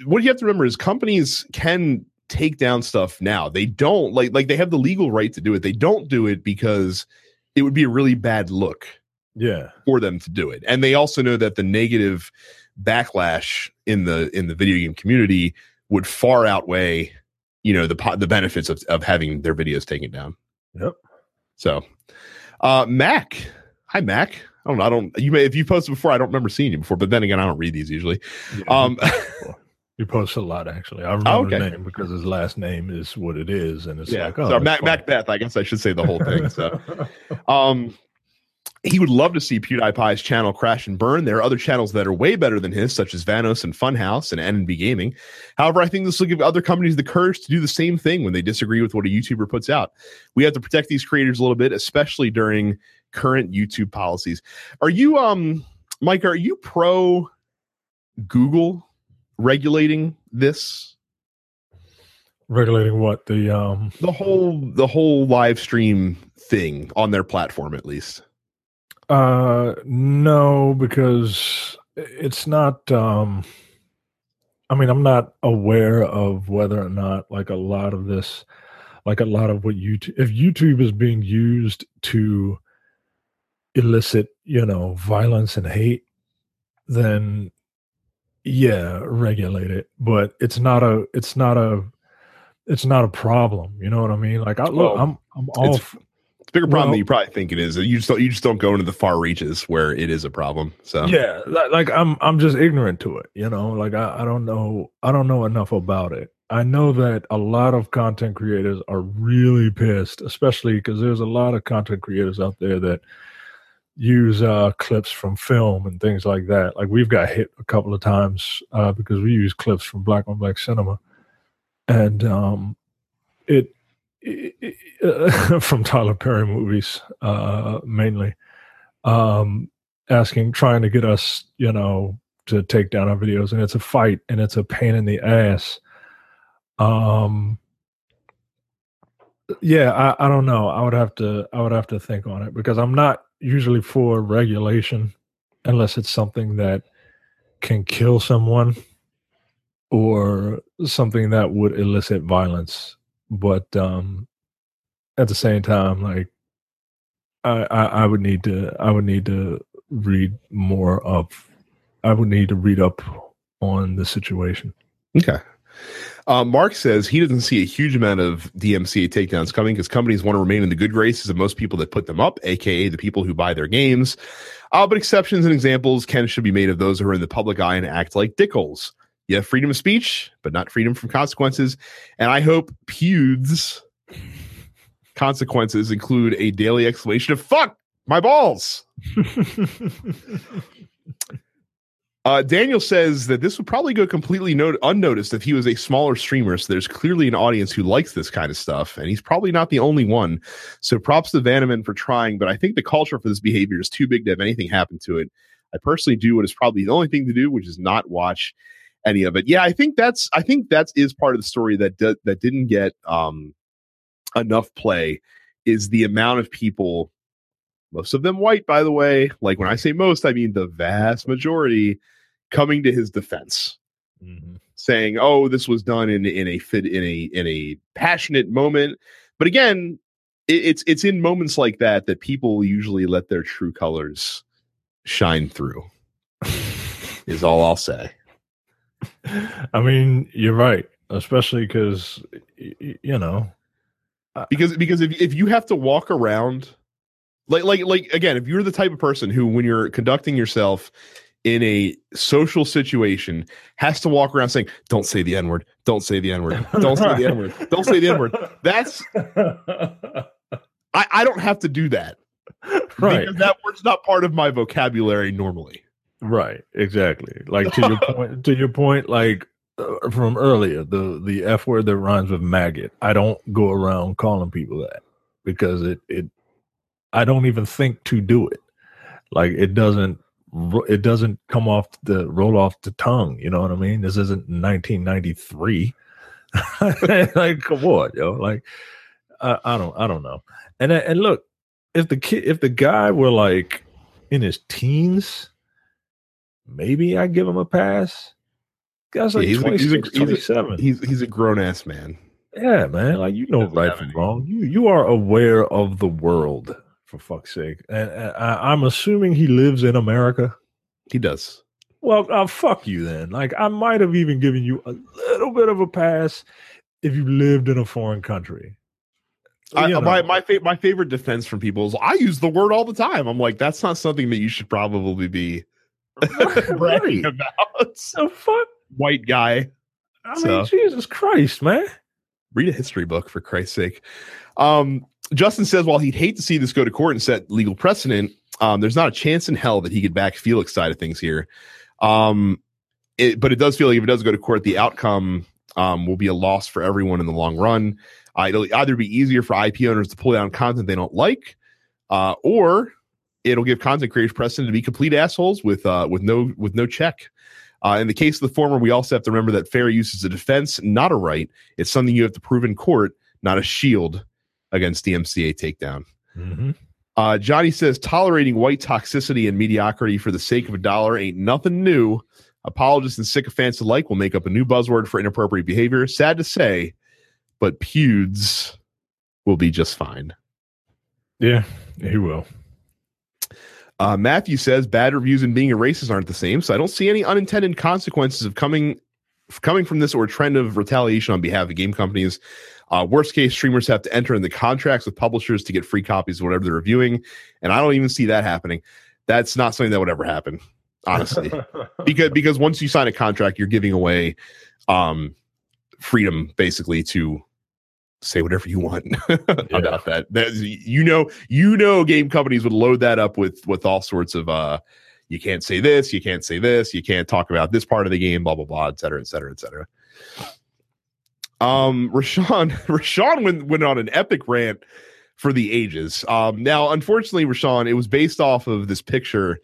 what you have to remember is companies can take down stuff now. They don't like like they have the legal right to do it. They don't do it because it would be a really bad look. Yeah. For them to do it. And they also know that the negative backlash in the in the video game community would far outweigh, you know, the the benefits of of having their videos taken down. Yep. So, uh Mac. Hi Mac. I don't know. I don't you may if you posted before, I don't remember seeing you before, but then again, I don't read these usually. Yeah. Um He posts a lot, actually. I remember oh, okay. the name because his last name is what it is, and it's yeah. like, oh, so Mac, Macbeth. I guess I should say the whole thing. So, um, he would love to see PewDiePie's channel crash and burn. There are other channels that are way better than his, such as Vanoss and Funhaus and NNB Gaming. However, I think this will give other companies the courage to do the same thing when they disagree with what a YouTuber puts out. We have to protect these creators a little bit, especially during current YouTube policies. Are you, um, Mike? Are you pro Google regulating this? Regulating what the um the whole the whole live stream thing on their platform at least. Uh no, because it's not um I mean, I'm not aware of whether or not like a lot of this like a lot of what YouTube if YouTube is being used to elicit, you know, violence and hate, then yeah regulate it but it's not a it's not a it's not a problem you know what i mean like i look i'm i'm all it's, bigger problem Well- than you probably think it is. You just don't, you just don't go into the far reaches where it is a problem. So yeah li- like i'm i'm just ignorant to it you know like I, I don't know i don't know enough about it i know that a lot of content creators are really pissed especially because there's a lot of content creators out there that use uh clips from film and things like that. Like we've got hit a couple of times uh because we use clips from black on black cinema. And um it, it, from tyler perry movies uh mainly. Um asking trying to get us you know to take down our videos. And it's a fight and it's a pain in the ass. Um yeah I, I don't know. I would have to i would have to think on it because i'm not usually for regulation unless it's something that can kill someone or something that would elicit violence but um at the same time like I, I i would need to i would need to read more of i would need to read up on the situation Okay. Uh, Mark says he doesn't see a huge amount of DMCA takedowns coming because companies want to remain in the good graces of most people that put them up, aka the people who buy their games. Uh, but exceptions and examples can should be made of those who are in the public eye and act like dickholes. You have freedom of speech, but not freedom from consequences. And I hope Pewds consequences include a daily exclamation of "fuck my balls." Uh, Daniel says that this would probably go completely no- unnoticed if he was a smaller streamer. So there's clearly an audience who likes this kind of stuff, and he's probably not the only one. So props to Vanaman for trying, but I think the culture for this behavior is too big to have anything happen to it. I personally do what is probably the only thing to do, which is not watch any of it. Yeah, I think that's I think that is part of the story that that didn't get um, enough play is the amount of people, most of them white, by the way. Like when I say most, I mean the vast majority coming to his defense Mhm. saying oh this was done in in a fit in a in a passionate moment but again it, it's it's in moments like that that people usually let their true colors shine through is all i'll say i mean you're right especially because you know because because if if you have to walk around like like like again if you're the type of person who when you're conducting yourself in a social situation has to walk around saying don't say the n word don't say the n word don't say the n word don't say the n word that's I, I don't have to do that right because that word's not part of my vocabulary normally Right, exactly. Like to your point, to your point, like uh, from earlier, the the f word that rhymes with maggot. I don't go around calling people that because it it. I don't even think to do it. Like it doesn't it doesn't come off the roll off the tongue. You know what I mean? This isn't 1993. like come on, yo. Like I, I don't I don't know. And and look, if the kid if the guy were like in his teens maybe I give him a pass. Guy's like Yeah, he's a- he's a- he's a- 27. he's he's a grown-ass man yeah, man. Like you know right from wrong. You you are aware of the world for fuck's sake. And, and I, I'm assuming he lives in America. he does Well, uh, fuck you then. Like I might have even given you a little bit of a pass if you lived in a foreign country. I, You know. my my, fa- my favorite defense from people is I use the word all the time. I'm like, that's not something that you should probably be right. about. The fuck? White guy, I So- mean, Jesus Christ, man. read a history book for Christ's sake. Um, Justin says while he'd hate to see this go to court and set legal precedent, um, there's not a chance in hell that he could back Felix side of things here. Um, it, but it does feel like if it does go to court, the outcome um, will be a loss for everyone in the long run. Uh, it'll either be easier for IP owners to pull down content they don't like, uh, or it'll give content creators precedent to be complete assholes with uh, with no with no check. Uh, in the case of the former, we also have to remember that fair use is a defense, not a right. It's something you have to prove in court, not a shield against DMCA takedown. Mm-hmm. Uh, Johnny says tolerating white toxicity and mediocrity for the sake of a dollar ain't nothing new. Apologists and sycophants alike will make up a new buzzword for inappropriate behavior. Sad to say, but pewds will be just fine. Yeah, he will. Uh, Matthew says bad reviews and being a racist aren't the same, so I don't see any unintended consequences of coming coming from this or trend of retaliation on behalf of game companies. Uh, worst case, streamers have to enter in the contracts with publishers to get free copies of whatever they're reviewing, and I don't even see that happening. That's not something that would ever happen, honestly, because because once you sign a contract, you're giving away um, freedom basically to say whatever you want about that. that. You know, you know, game companies would load that up with with all sorts of uh, you can't say this, you can't say this, you can't talk about this part of the game, blah blah blah, et cetera, et cetera, et cetera. Um, Rashawn, Rashawn went went on an epic rant for the ages. Um, now, unfortunately, Rashawn, it was based off of this picture,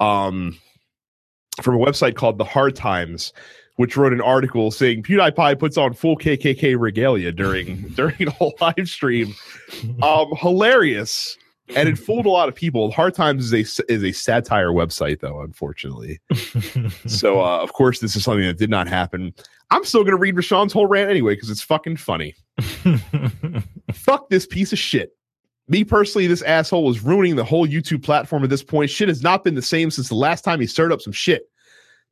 um, from a website called The Hard Times, which wrote an article saying PewDiePie puts on full KKK regalia during during a whole live stream. Um, hilarious, and it fooled a lot of people. Hard Times is a is a satire website, though, unfortunately. so, uh, of course, this is something that did not happen. I'm still going to read Rashawn's whole rant anyway because it's fucking funny. Fuck this piece of shit. Me personally, this asshole is ruining the whole YouTube platform at this point. Shit has not been the same since the last time he stirred up some shit.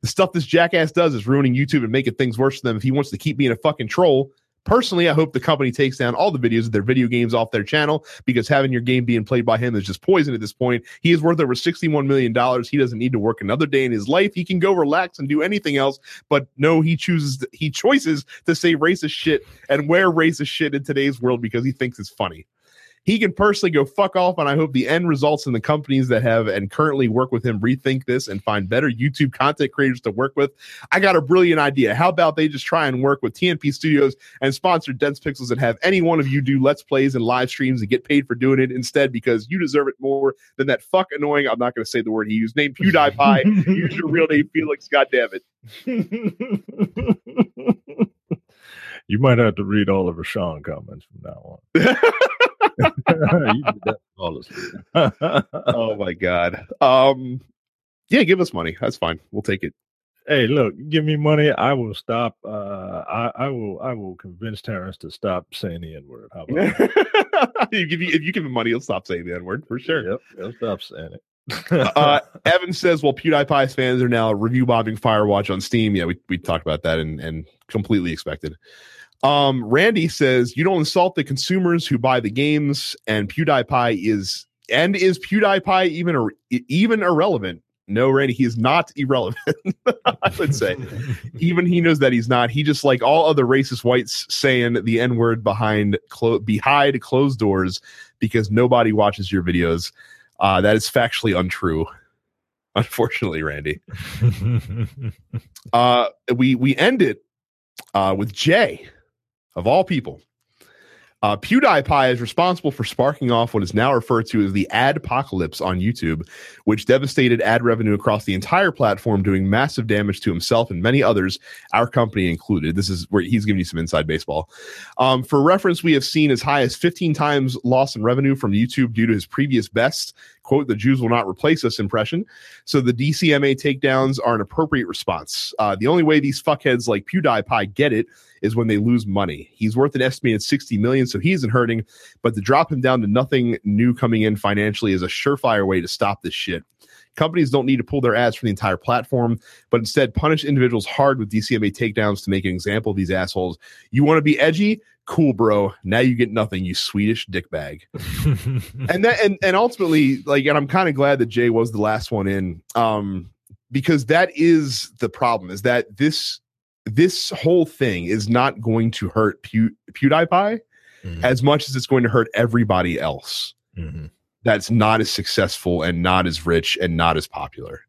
The stuff this jackass does is ruining YouTube and making things worse for them if he wants to keep being a fucking troll. Personally, I hope the company takes down all the videos of their video games off their channel because having your game being played by him is just poison at this point. He is worth over $61 million. He doesn't need to work another day in his life. He can go relax and do anything else. But no, he chooses, he choices to say racist shit and wear racist shit in today's world because he thinks it's funny he can personally go fuck off. And I hope the end results in the companies that have and currently work with him rethink this and find better YouTube content creators to work with. I got a brilliant idea. How about they just try and work with TNP Studios and sponsor Dense Pixels and have any one of you do Let's Plays and live streams and get paid for doing it instead because you deserve it more than that fuck annoying. I'm not going to say the word he used. Name PewDiePie. Use your real name, Felix. God damn it. you might have to read all of Rashawn comments from now on. oh my god. Um yeah, give us money. That's fine. We'll take it. Hey, look, give me money. I will stop. Uh, I, I will. I will convince Terrence to stop saying the N word. How about you give you, if you give him money, he'll stop saying the N word for sure. Yep, he'll stop saying it. uh, Evan says, "Well, PewDiePie's fans are now review bombing Firewatch on Steam." Yeah, we we talked about that and and completely expected. Um, Randy says you don't insult the consumers who buy the games, and PewDiePie is and is PewDiePie even even irrelevant? No, Randy, he is not irrelevant. I would say, even he knows that he's not. He just like all other racist whites saying the n word behind clo- behind closed doors because nobody watches your videos. Uh, that is factually untrue. Unfortunately, Randy. uh, we we end it uh, with Jay of all people. Uh, PewDiePie is responsible for sparking off what is now referred to as the ad apocalypse on YouTube, which devastated ad revenue across the entire platform, doing massive damage to himself and many others, our company included. This is where he's giving you some inside baseball. Um, for reference, we have seen as high as 15 times loss in revenue from YouTube due to his previous best quote, the Jews will not replace us impression. So the DCMA takedowns are an appropriate response. Uh, the only way these fuckheads like PewDiePie get it is when they lose money. He's worth an estimated 60 million, so he isn't hurting. But to drop him down to nothing new coming in financially is a surefire way to stop this shit. Companies don't need to pull their ads from the entire platform, but instead punish individuals hard with DCMA takedowns to make an example of these assholes. You want to be edgy? Cool, bro. Now you get nothing, you Swedish dickbag. and that and and ultimately, like, and I'm kind of glad that Jay was the last one in. Um, because that is the problem, is that this this whole thing is not going to hurt Pew, PewDiePie mm-hmm. as much as it's going to hurt everybody else. Mm-hmm that's not as successful and not as rich and not as popular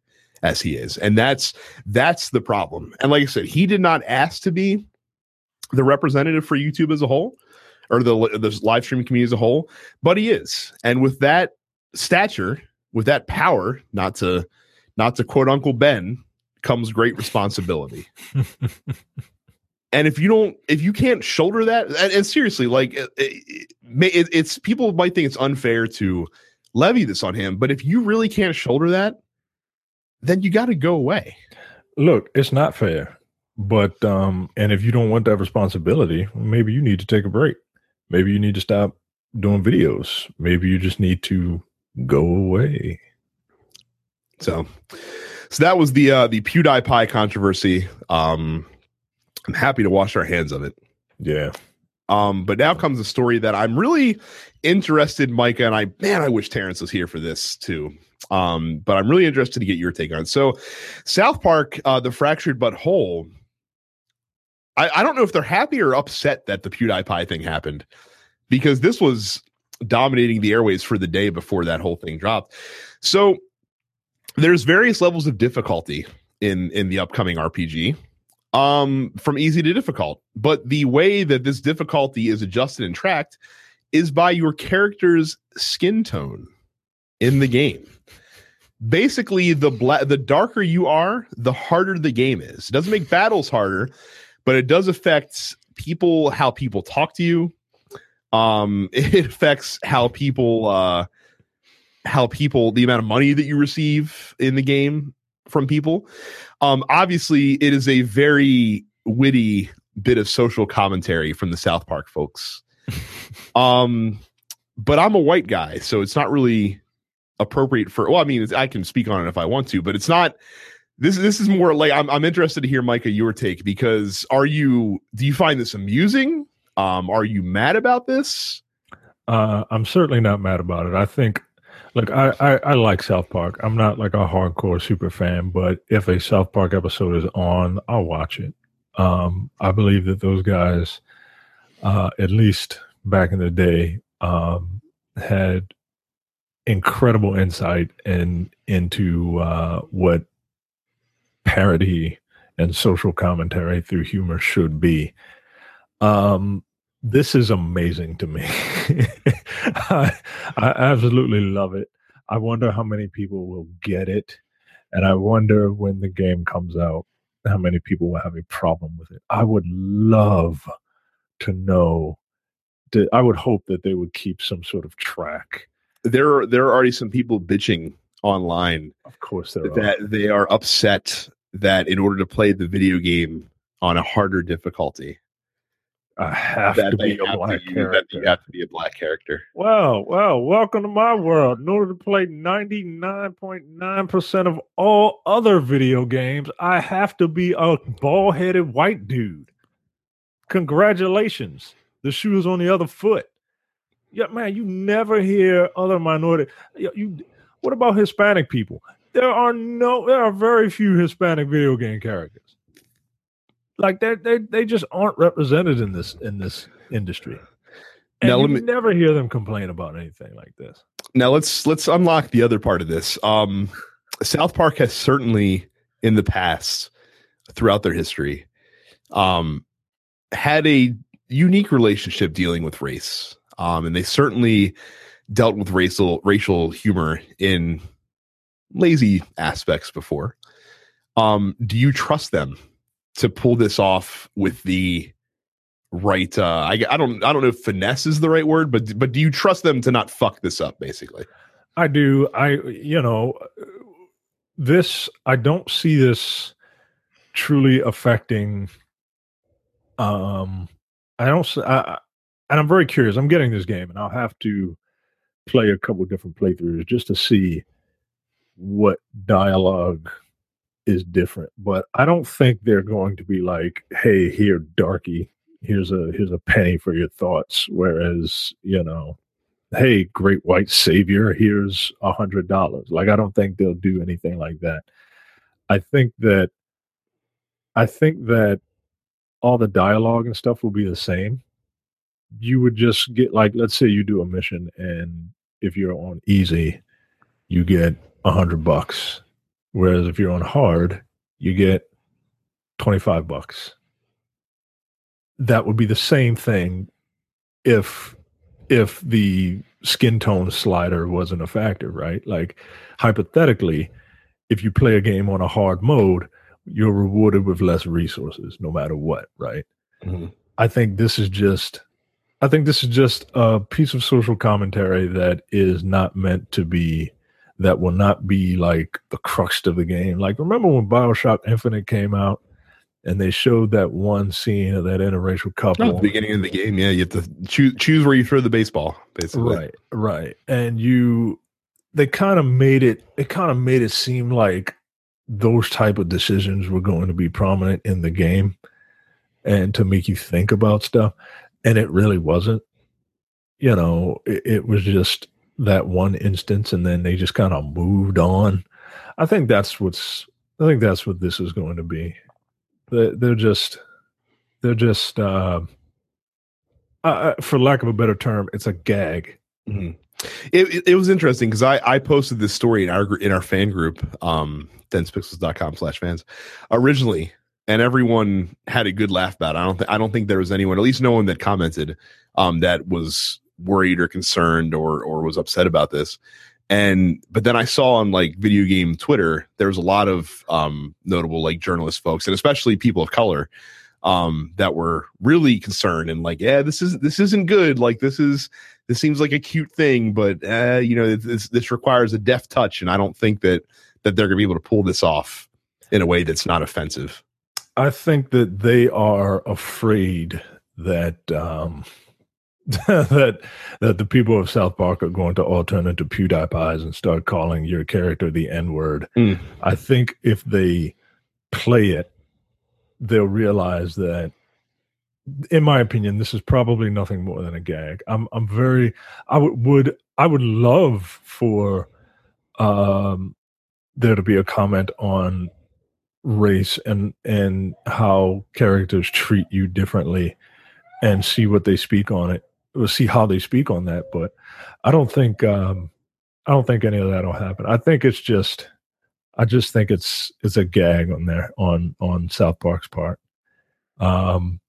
as he is. And that's that's the problem. And like I said, he did not ask to be the representative for YouTube as a whole or the the live streaming community as a whole, but he is. And with that stature, with that power, not to not to quote Uncle Ben, comes great responsibility. and if you don't if you can't shoulder that and, and seriously like it, it, it, it's people might think it's unfair to levy this on him. But if you really can't shoulder that, then you got to go away. Look, it's not fair. But um, and if you don't want that responsibility, maybe you need to take a break. Maybe you need to stop doing videos. Maybe you just need to go away. So, so that was the uh, the PewDiePie controversy. Um, I'm happy to wash our hands of it. Yeah. Um, but now comes a story that I'm really interested, Micah, and I man, I wish Terrence was here for this too. Um, but I'm really interested to get your take on. It. So, South Park, uh, the fractured but whole. I, I don't know if they're happy or upset that the PewDiePie thing happened because this was dominating the airways for the day before that whole thing dropped. So there's various levels of difficulty in in the upcoming RPG um from easy to difficult. But the way that this difficulty is adjusted and tracked is by your character's skin tone in the game. Basically the black the darker you are the harder the game is. It doesn't make battles harder but it does affect people how people talk to you. Um it affects how people uh how people the amount of money that you receive in the game from people. Um obviously it is a very witty bit of social commentary from the south park folks. Um but i'm a white guy so it's not really appropriate for well i mean i can speak on it if i want to but it's not this this is more like I'm I'm interested to hear Micah your take because are you do you find this amusing? Um, are you mad about this? Uh, I'm certainly not mad about it. I think, look, I, I, I like South Park. I'm not like a hardcore super fan, but if a South Park episode is on, I'll watch it. Um, I believe that those guys, uh, at least back in the day, um, had incredible insight in into uh, what parody and social commentary through humor should be. Um, this is amazing to me. I, I absolutely love it. I wonder how many people will get it. And I wonder when the game comes out, how many people will have a problem with it. I would love to know. That, I would hope that they would keep some sort of track. There are there are already some people bitching online. Of course, there that are. they are upset that in order to play the video game on a harder difficulty, I have that to be a black to, that you character. have to be a black character. Well, well, welcome to my world. In order to play 99.9% of all other video games, I have to be a bald headed white dude. Congratulations. The shoe is on the other foot. Yeah, man, you never hear other minority. You, you what about Hispanic people? There are no, there are very few Hispanic video game characters. Like they they they just aren't represented in this in this industry. And Now, you let me- never hear them complain about anything like this. Now let's let's unlock the other part of this. Um, South Park has certainly in the past, throughout their history, um, had a unique relationship dealing with race. Um, and they certainly dealt with racial racial humor in lazy aspects before. Um, do you trust them to pull this off with the right? Uh, I, I don't I don't know if finesse is the right word, but but do you trust them to not fuck this up? Basically, I do. I you know this. I don't see this truly affecting. Um, I don't. I- and I'm very curious. I'm getting this game, and I'll have to play a couple different playthroughs just to see what dialogue is different. But I don't think they're going to be like, "Hey, here, darky, here's a here's a penny for your thoughts." Whereas, you know, hey, great white savior, here's a hundred dollars. Like I don't think they'll do anything like that. I think that I think that all the dialogue and stuff will be the same. You would just get like let's say you do a mission and if you're on easy, you get a hundred bucks. Whereas if you're on hard, you get twenty five bucks. That would be the same thing if if the skin tone slider wasn't a factor, right? Like hypothetically, if you play a game on a hard mode, you're rewarded with less resources no matter what, right? Mhm. I think this is just I think this is just a piece of social commentary that is not meant to be that will not be like the crux of the game. Like remember when BioShock Infinite came out and they showed that one scene of that interracial couple at the beginning of the game, yeah, you have to choose choose where you throw the baseball, basically. Right, right. And you they kind of made it it kind of made it seem like those type of decisions were going to be prominent in the game. and to make you think about stuff. And it really wasn't. You know, it, it was just that one instance, and then they just kind of moved on. I think that's what's. I think that's what this is going to be. They're, just. They're just. Uh, uh, for lack of a better term, it's a gag. Mm-hmm. It, it, it, was interesting because I, I posted this story in our in our fan group, um, densepixels.com slash fans originally, and everyone had a good laugh about it. I don't th- I don't think there was anyone, at least no one that commented, um, that was worried or concerned or or was upset about this. And but then I saw on like video game Twitter, there was a lot of um notable like journalist folks and especially people of color um that were really concerned and like yeah this is this isn't good like this is this seems like a cute thing but uh you know this this requires a deft touch and i don't think that that they're gonna be able to pull this off in a way that's not offensive i think that they are afraid that um that that the people of South Park are going to all turn into PewDiePies and start calling your character the N word. Mm. I think if they play it they'll realize that in my opinion this is probably nothing more than a gag i'm i'm very i would, would i would love for um there to be a comment on race and and how characters treat you differently and see what they speak on it we'll see how they speak on that but i don't think um i don't think any of that will happen i think it's just I just think it's it's a gag on there on on South Park's part. Um,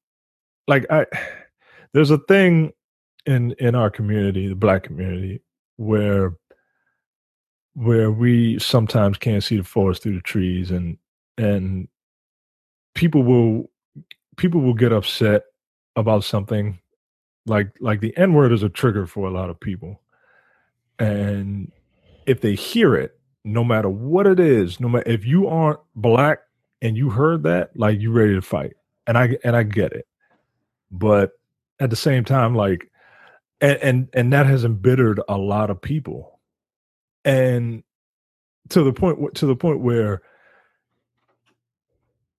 like I, there's a thing in in our community, the black community, where where we sometimes can't see the forest through the trees, and and people will people will get upset about something like like the n word is a trigger for a lot of people and if they hear it no matter what it is, no matter if you aren't black and you heard that, like you're ready to fight. And I and I get it. But at the same time, like and and, and that has embittered a lot of people. And to the point to the point where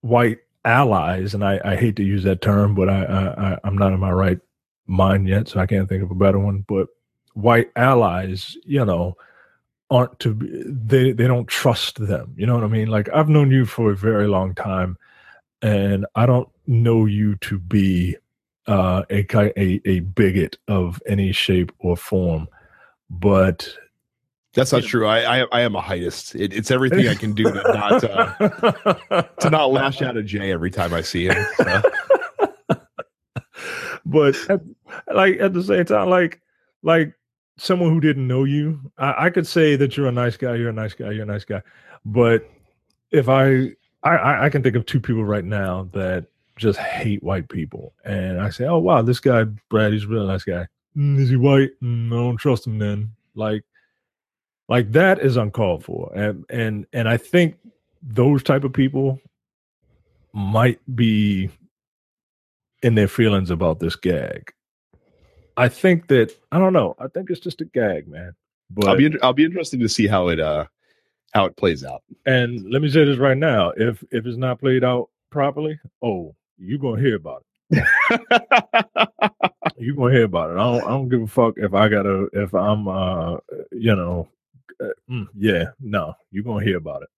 white allies, and I, I hate to use that term, but I, I I'm not in my right mind yet, so I can't think of a better one. But white allies, you know, aren't to be, they they don't trust them you know what i mean like i've known you for a very long time and i don't know you to be uh a a, a bigot of any shape or form but that's not true. I, I, I am a heightist. It, it's everything I can do to not uh, to not lash out at Jay every time I see him. So. but at, like at the same time, like like someone who didn't know you, I, I, could say that you're a nice guy, you're a nice guy, you're a nice guy. But if I, I, I can think of two people right now that just hate white people, and I say, oh wow, this guy Brad, he's a really nice guy. Mm, is he white? Mm, I don't trust him. Then like, like that is uncalled for, and and and I think those type of people might be in their feelings about this gag I think that I don't know. I think it's just a gag, man. But I'll be I'll be interested to see how it uh how it plays out. And let me say this right now: if if it's not played out properly, oh, you're gonna hear about it. you're gonna hear about it. I don't I don't give a fuck if I gotta if I'm uh you know uh, mm, yeah no you're gonna hear about it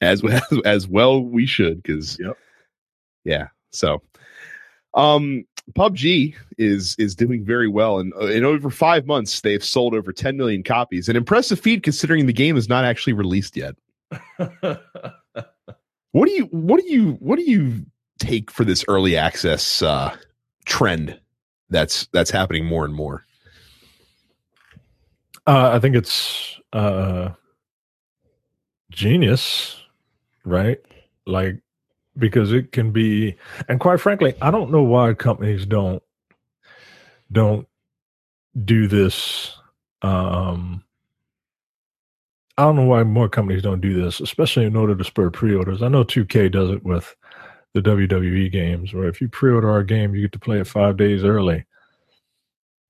as as as well we should because yep yeah so um PUBG is is doing very well, and uh, in over five months, they've sold over 10 million copies. An impressive feat considering the game is not actually released yet. what do you what do you what do you take for this early access uh, trend that's that's happening more and more? Uh, I think it's uh, genius, right? Like because it can be and quite frankly i don't know why companies don't don't do this um i don't know why more companies don't do this especially in order to spur pre-orders. I know 2k does it with the wwe games where if you pre-order our game you get to play it five days early.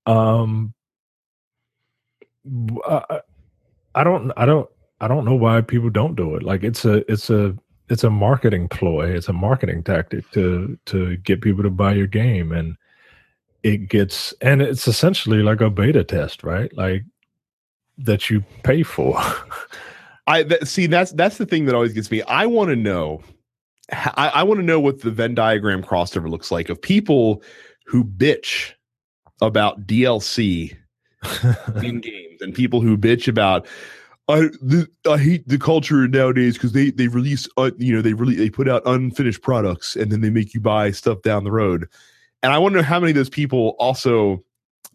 Um I, I don't i don't i don't know why people don't do it. Like it's a it's a it's a marketing ploy. It's a marketing tactic to to get people to buy your game, and it gets and it's essentially like a beta test, right? Like that you pay for. I th- see that's that's the thing that always gets me. I want to know. I, I want to know what the Venn diagram crossover looks like of people who bitch about DLC in games and people who bitch about I the, I hate the culture nowadays because they they release uh, you know they really they put out unfinished products and then they make you buy stuff down the road. And I wonder how many of those people also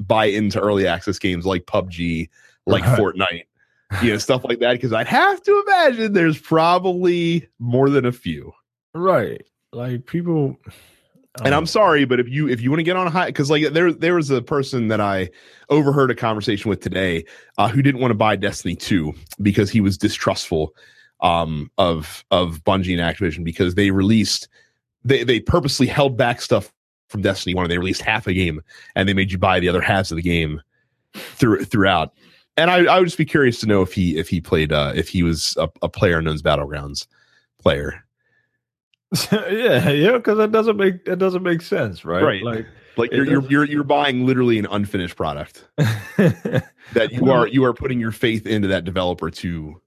buy into early access games like PUBG, like right. Fortnite, you know, stuff like that. Because I'd have to imagine there's probably more than a few. Right. Like people and I'm um, sorry, but if you if you want to get on a high, because like there there was a person that I overheard a conversation with today uh, who didn't want to buy Destiny two because he was distrustful um, of of Bungie and Activision because they released they they purposely held back stuff from Destiny one and they released half a game and they made you buy the other halves of the game through throughout. And I, I would just be curious to know if he if he played uh, if he was a, a PlayerUnknown's Battlegrounds player yeah, yeah, because that doesn't make that doesn't make sense, right? Right. Like, like you're, you're you're you're buying literally an unfinished product that you are you are putting your faith into that developer to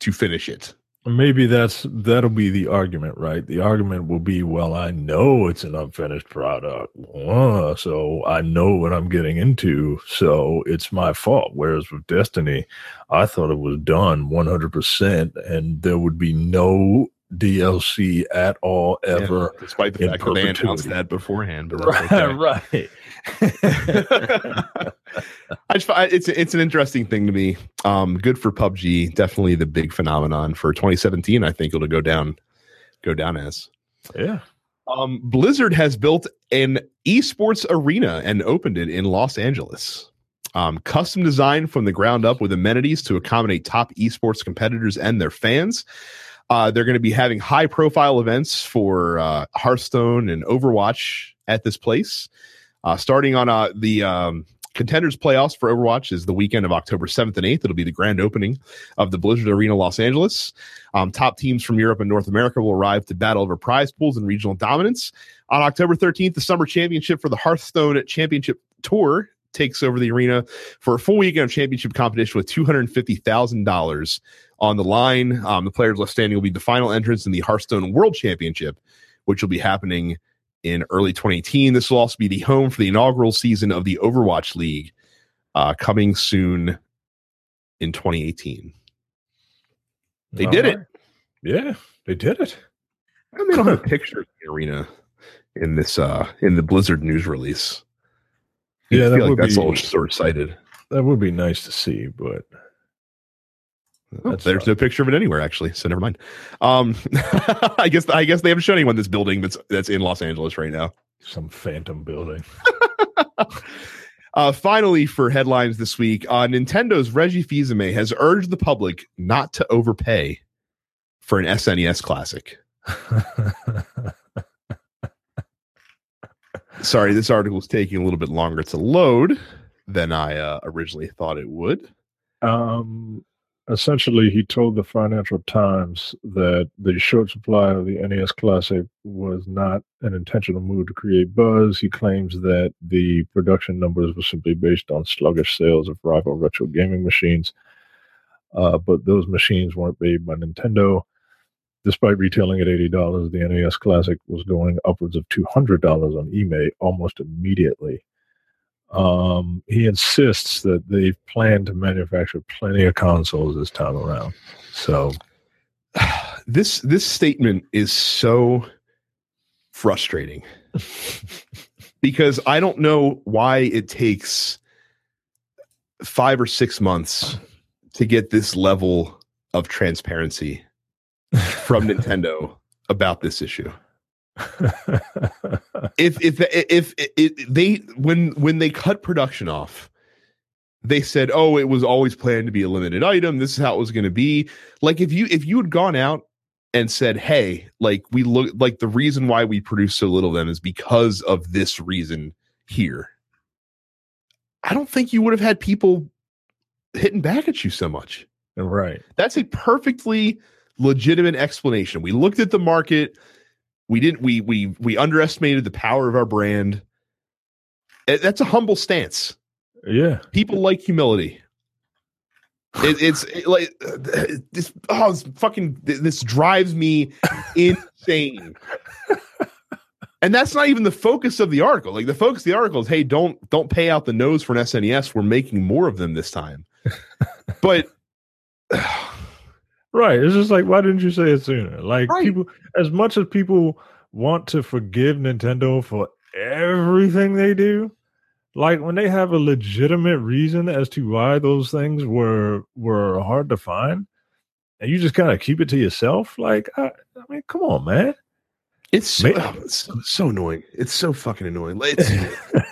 to finish it. Maybe that's that'll be the argument, right? The argument will be, well, I know it's an unfinished product, uh, so I know what I'm getting into, so it's my fault. Whereas with Destiny, I thought it was done 100%, and there would be no DLC at all ever. Yeah, despite the fact that they announced that beforehand, but right, okay. right. I just it's it's an interesting thing to me. Um, good for PUBG. Definitely the big phenomenon for 2017. I think it'll go down, go down as. Yeah. Um, Blizzard has built an esports arena and opened it in Los Angeles. Um, custom designed from the ground up with amenities to accommodate top esports competitors and their fans. Uh, they're going to be having high profile events for uh, Hearthstone and Overwatch at this place. Uh, starting on uh, the um, contenders playoffs for Overwatch is the weekend of October 7th and 8th. It'll be the grand opening of the Blizzard Arena Los Angeles. Um, top teams from Europe and North America will arrive to battle over prize pools and regional dominance. On October 13th, the summer championship for the Hearthstone Championship Tour takes over the arena for a full weekend of championship competition with $250,000 on the line. Um, the players left standing will be the final entrance in the Hearthstone World Championship, which will be happening in early 2018. This will also be the home for the inaugural season of the Overwatch League, uh, coming soon in 2018. They All did right. it. Yeah, they did it. And they don't have a picture of the arena in this uh in the Blizzard news release. Yeah, that like that's be, all short sighted. That would be nice to see, but Oh, there's no picture of it anywhere, actually. So never mind. Um, I guess I guess they haven't shown anyone this building that's that's in Los Angeles right now. Some phantom building. uh, finally, for headlines this week, uh, Nintendo's Reggie Fils-Aimé has urged the public not to overpay for an SNES classic. Sorry, this article is taking a little bit longer to load than I uh, originally thought it would. Um, essentially, he told the Financial Times that the short supply of the NES Classic was not an intentional move to create buzz. He claims that the production numbers were simply based on sluggish sales of rival retro gaming machines. Uh, but those machines weren't made by Nintendo. Despite retailing at $80, the NES Classic was going upwards of $200 on eBay almost immediately. Um, he insists that they plan to manufacture plenty of consoles this time around. So this this statement is so frustrating because I don't know why it takes five or six months to get this level of transparency from Nintendo about this issue. if if if, if, they when when they cut production off, they said, "Oh, it was always planned to be a limited item. This is how it was going to be." Like if you if you had gone out and said, "Hey, like we look like the reason why we produce so little of them is because of this reason here." I don't think you would have had people hitting back at you so much. Right. That's a perfectly legitimate explanation. We looked at the market. We didn't. We we we underestimated the power of our brand. Eh, That's a humble stance. Yeah. People like humility. It, it's it, like uh, this. Oh, this fucking this drives me insane. And that's not even the focus of the article. Like the focus of the article is, hey, don't don't pay out the nose for an SNES. We're making more of them this time. But Right. It's just like, why didn't you say it sooner? Like Right. people, as much as people want to forgive Nintendo for everything they do, like when they have a legitimate reason as to why those things were were hard to find, and you just kind of keep it to yourself, like, I, I mean, come on, man. it's so, oh, it's so, so annoying. It's so fucking annoying.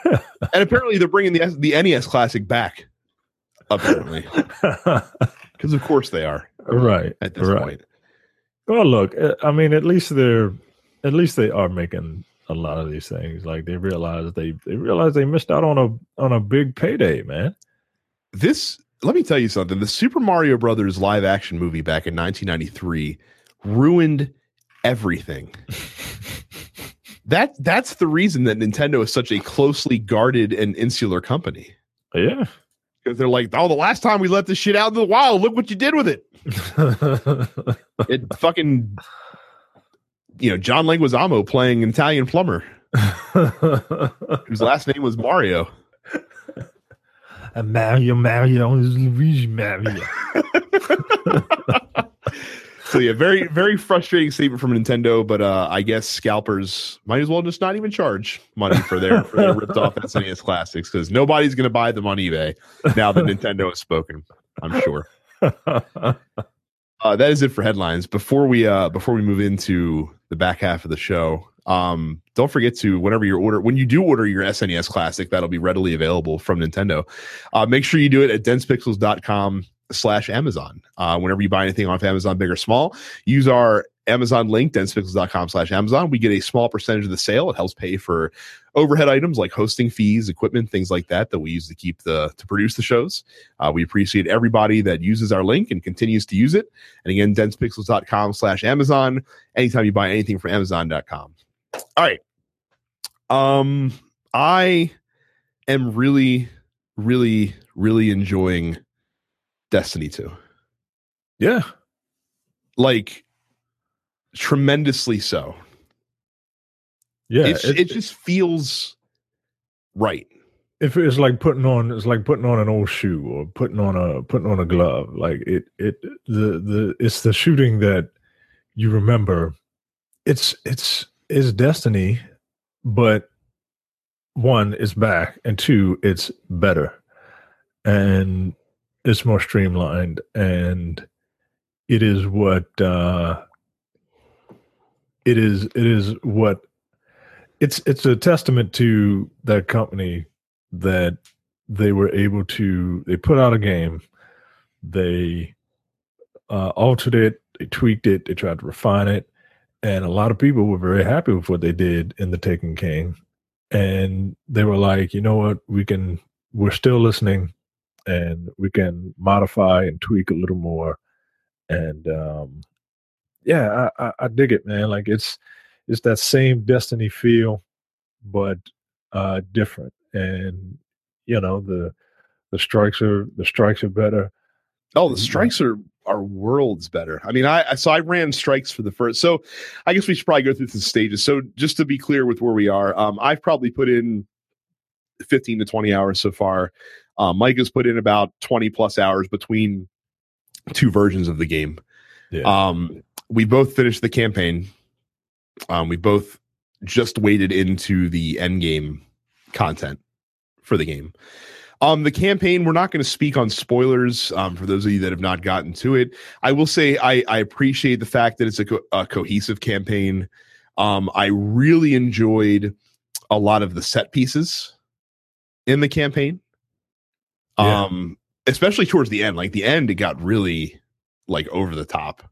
And apparently they're bringing the the NES Classic back. Apparently, because of course they are right. at this right. point. Well, look, uh, I mean, at least they're, at least they are making a lot of these things. Like they realize they they realize they missed out on a on a big payday, man. this let me tell you something the super mario brothers live action movie back in 1993 ruined everything that that's the reason that nintendo is such a closely guarded and insular company Yeah. Because they're like oh the last time we let this shit out in the wild look what you did with it. It fucking you know john leguizamo playing an italian plumber. Whose last name was mario. And Mario, Mario is Luigi Mario. So yeah, very very frustrating statement from Nintendo, but uh, I guess scalpers might as well just not even charge money for their for their ripped off SNES classics because nobody's going to buy them on eBay now that Nintendo has spoken. I'm sure. Uh, that is it for headlines. Before we uh, before we move into the back half of the show, um, don't forget to whenever you order when you do order your SNES classic, that'll be readily available from Nintendo. Uh, make sure you do it at densepixels.com slash Amazon. Uh, whenever you buy anything off Amazon, big or small, use our Amazon link, densepixels.com slash Amazon. We get a small percentage of the sale. It helps pay for overhead items like hosting fees, equipment, things like that that we use to keep the to produce the shows. Uh, we appreciate everybody that uses our link and continues to use it. And again, densepixels.com slash Amazon. Anytime you buy anything from Amazon.com. All right. Um, I am really, really, really enjoying Destiny 2. yeah. Like tremendously so. Yeah. It, it just feels right. if it's like putting on it's like putting on an old shoe or putting on a putting on a glove like it it the the it's the shooting that you remember it's it's it's destiny but one it's back and two it's better and it's more streamlined and it is what uh it is it is what it's it's a testament to that company that they were able to they put out a game they uh, altered it they tweaked it they tried to refine it and a lot of people were very happy with what they did in the taken king and they were like you know what? We can we're still listening and we can modify and tweak a little more and um yeah i i, I dig it man like it's it's that same destiny feel but uh different and you know the the strikes are the strikes are better Oh, the strikes are are worlds better. I mean, I so I ran strikes for the first. So I guess we should probably go through the stages. So just to be clear with where we are, um, I've probably put in fifteen to twenty hours so far. Um, Mike has put in about twenty plus hours between two versions of the game. yeah Um, we both finished the campaign. Um, we both just waded into the end game content for the game. Um, the campaign, we're not going to speak on spoilers um, for those of you that have not gotten to it. I will say I, I appreciate the fact that it's a, co- a cohesive campaign. Um, I really enjoyed a lot of the set pieces in the campaign. Yeah. Um, especially towards the end. Like the end, it got really like over the top.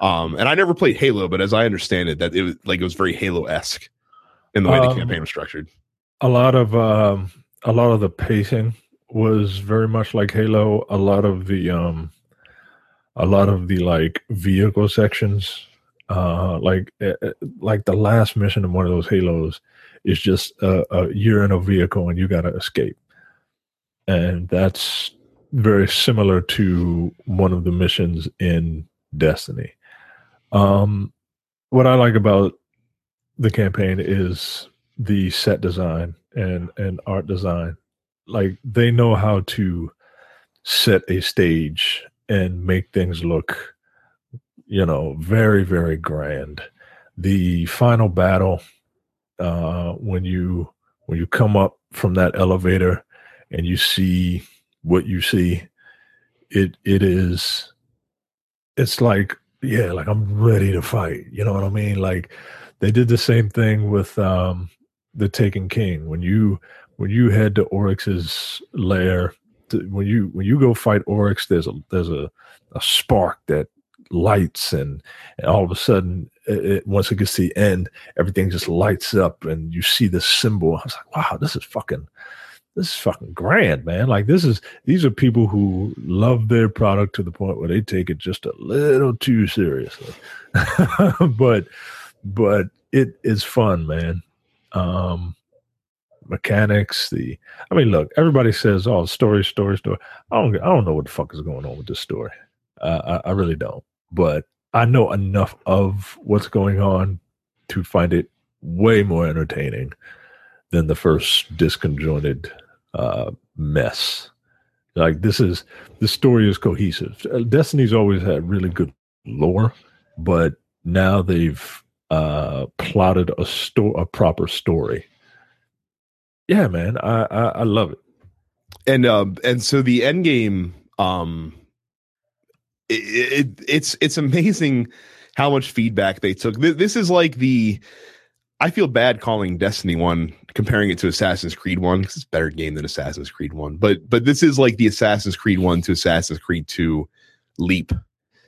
Um, and I never played Halo, but as I understand it, that it was like it was very Halo esque in the way the Um, campaign was structured. a lot of um a lot of the pacing was very much like halo a lot of the um a lot of the like vehicle sections, uh, like uh, like the last mission in one of those Halos is just uh, uh, you're in a vehicle and you got to escape, and that's very similar to one of the missions in Destiny. Um, what I like about the campaign is the set design and and art design. Like they know how to set a stage and make things look, you know, very very grand. The final battle, uh, when you when you come up from that elevator and you see what you see, it it is it's like yeah, like I'm ready to fight. You know what I mean? Like they did the same thing with um the Taken King. When you when you head to Oryx's lair, to, when you when you go fight Oryx, there's a there's a, a spark that lights and, and all of a sudden it, it, once it gets to the end everything just lights up and you see the symbol i was like wow this is fucking this is fucking grand man. Like this is these are people who love their product to the point where they take it just a little too seriously. But but it is fun man. Um mechanics the i mean look everybody says oh story story story. I don't i don't know what the fuck is going on with this story. Uh, I, I really don't. But i know enough of what's going on to find it way more entertaining than the first disconjointed uh, mess like this is the story is cohesive uh, destiny's always had really good lore but now they've uh plotted a sto- a proper story yeah, man, I, I, I love it. And um and so the end game um it, it, it's it's amazing how much feedback they took. This is like the I feel bad calling Destiny 1 comparing it to Assassin's Creed 1 cuz it's a better game than Assassin's Creed 1. But but this is like the Assassin's Creed 1 to Assassin's Creed 2 leap.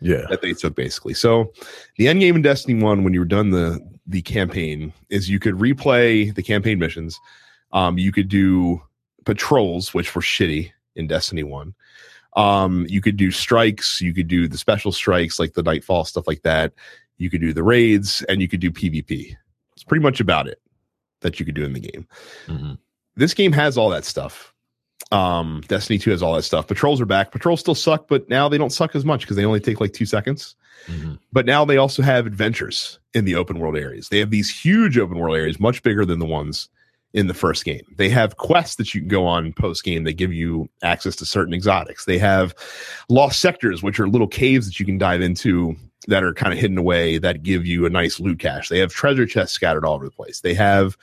Yeah. That they took basically. So the end game in Destiny 1 when you were done the the campaign is you could replay the campaign missions um, you could do patrols, which were shitty in Destiny 1. Um, you could do strikes, you could do the special strikes like the Nightfall, stuff like that. You could do the raids, and you could do PvP. It's pretty much about it that you could do in the game. Mm-hmm. This game has all that stuff. Um, Destiny 2 has all that stuff. Patrols are back. Patrols still suck, but now they don't suck as much because they only take like two seconds. Mm-hmm. But now they also have adventures in the open world areas. They have these huge open world areas, much bigger than the ones in the first game. They have quests that you can go on post game that give you access to certain exotics. They have lost sectors, which are little caves that you can dive into that are kind of hidden away that give you a nice loot cache. They have treasure chests scattered all over the place. They have,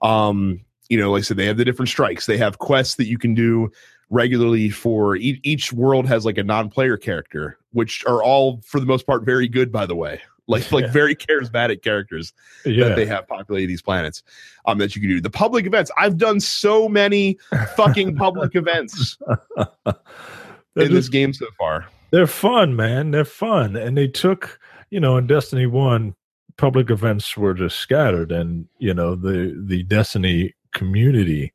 um, you know, like I said, they have the different strikes. They have quests that you can do regularly for each, each world has like a non-player character, which are all for the most part very good, by the way like like very charismatic characters yeah. that they have populated these planets um that you can do the public events i've done so many fucking public events in just, this game so far they're fun man they're fun and they took you know in destiny 1 public events were just scattered and you know the the destiny community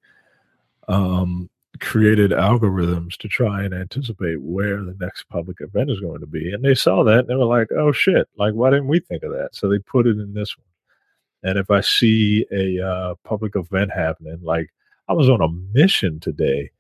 um created algorithms to try and anticipate where the next public event is going to be. And they saw that and they were like, oh shit, like, why didn't we think of that? So they put it in this one. And if I see a uh, public event happening, like I was on a mission today,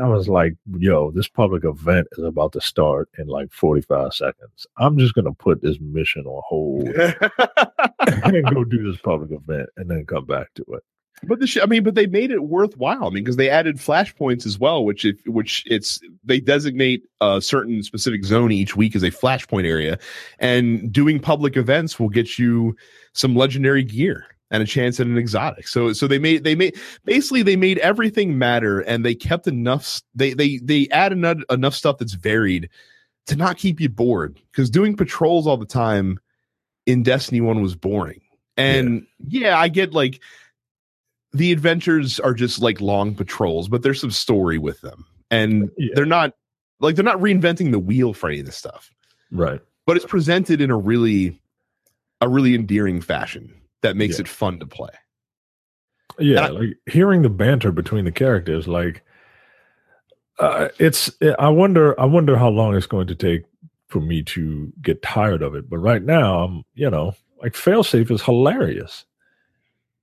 I was like, yo, this public event is about to start in like 45 seconds. I'm just going to put this mission on hold and go do this public event and then come back to it. But the I mean, but they made it worthwhile. I mean, because they added flashpoints as well, which if which it's they designate a certain specific zone each week as a flashpoint area, and doing public events will get you some legendary gear and a chance at an exotic. So so they made they made basically they made everything matter, and they kept enough. They they they add enough enough stuff that's varied to not keep you bored. Because doing patrols all the time in Destiny One was boring. And yeah, yeah I get like the adventures are just like long patrols, but there's some story with them. And yeah. they're not like they're not reinventing the wheel for any of this stuff. Right. But it's presented in a really a really endearing fashion that makes yeah. it fun to play. Yeah, I, like hearing the banter between the characters, like uh, it's. I wonder. I wonder how long it's going to take for me to get tired of it. But right now, I'm you know like failsafe is hilarious,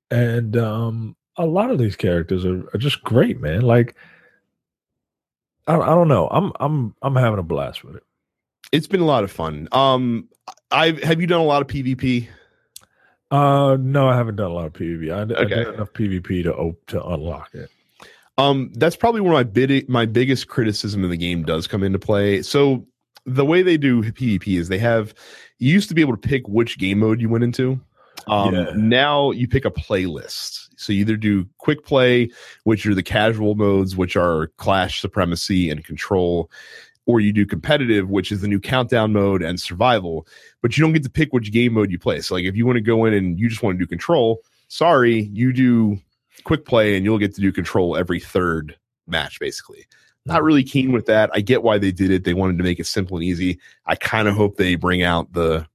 and um, a lot of these characters are, are just great, man. Like I, I don't know, I'm I'm I'm having a blast with it. It's been a lot of fun. Um, I have you done a lot of PvP? Uh, no, I haven't done a lot of PvP. I, okay. I did enough PvP to op- to unlock it. Um, that's probably where my big my biggest criticism of the game does come into play. So the way they do PvP is they have you used to be able to pick which game mode you went into. Um, yeah. Now you pick a playlist. So you either do quick play, which are the casual modes, which are clash, supremacy, and control, or you do competitive, which is the new countdown mode and survival. But you don't get to pick which game mode you play. So like if you want to go in and you just want to do control, sorry, you do quick play and you'll get to do control every third match, basically. Not really keen with that. I get why they did it. They wanted to make it simple and easy. I kind of hope they bring out the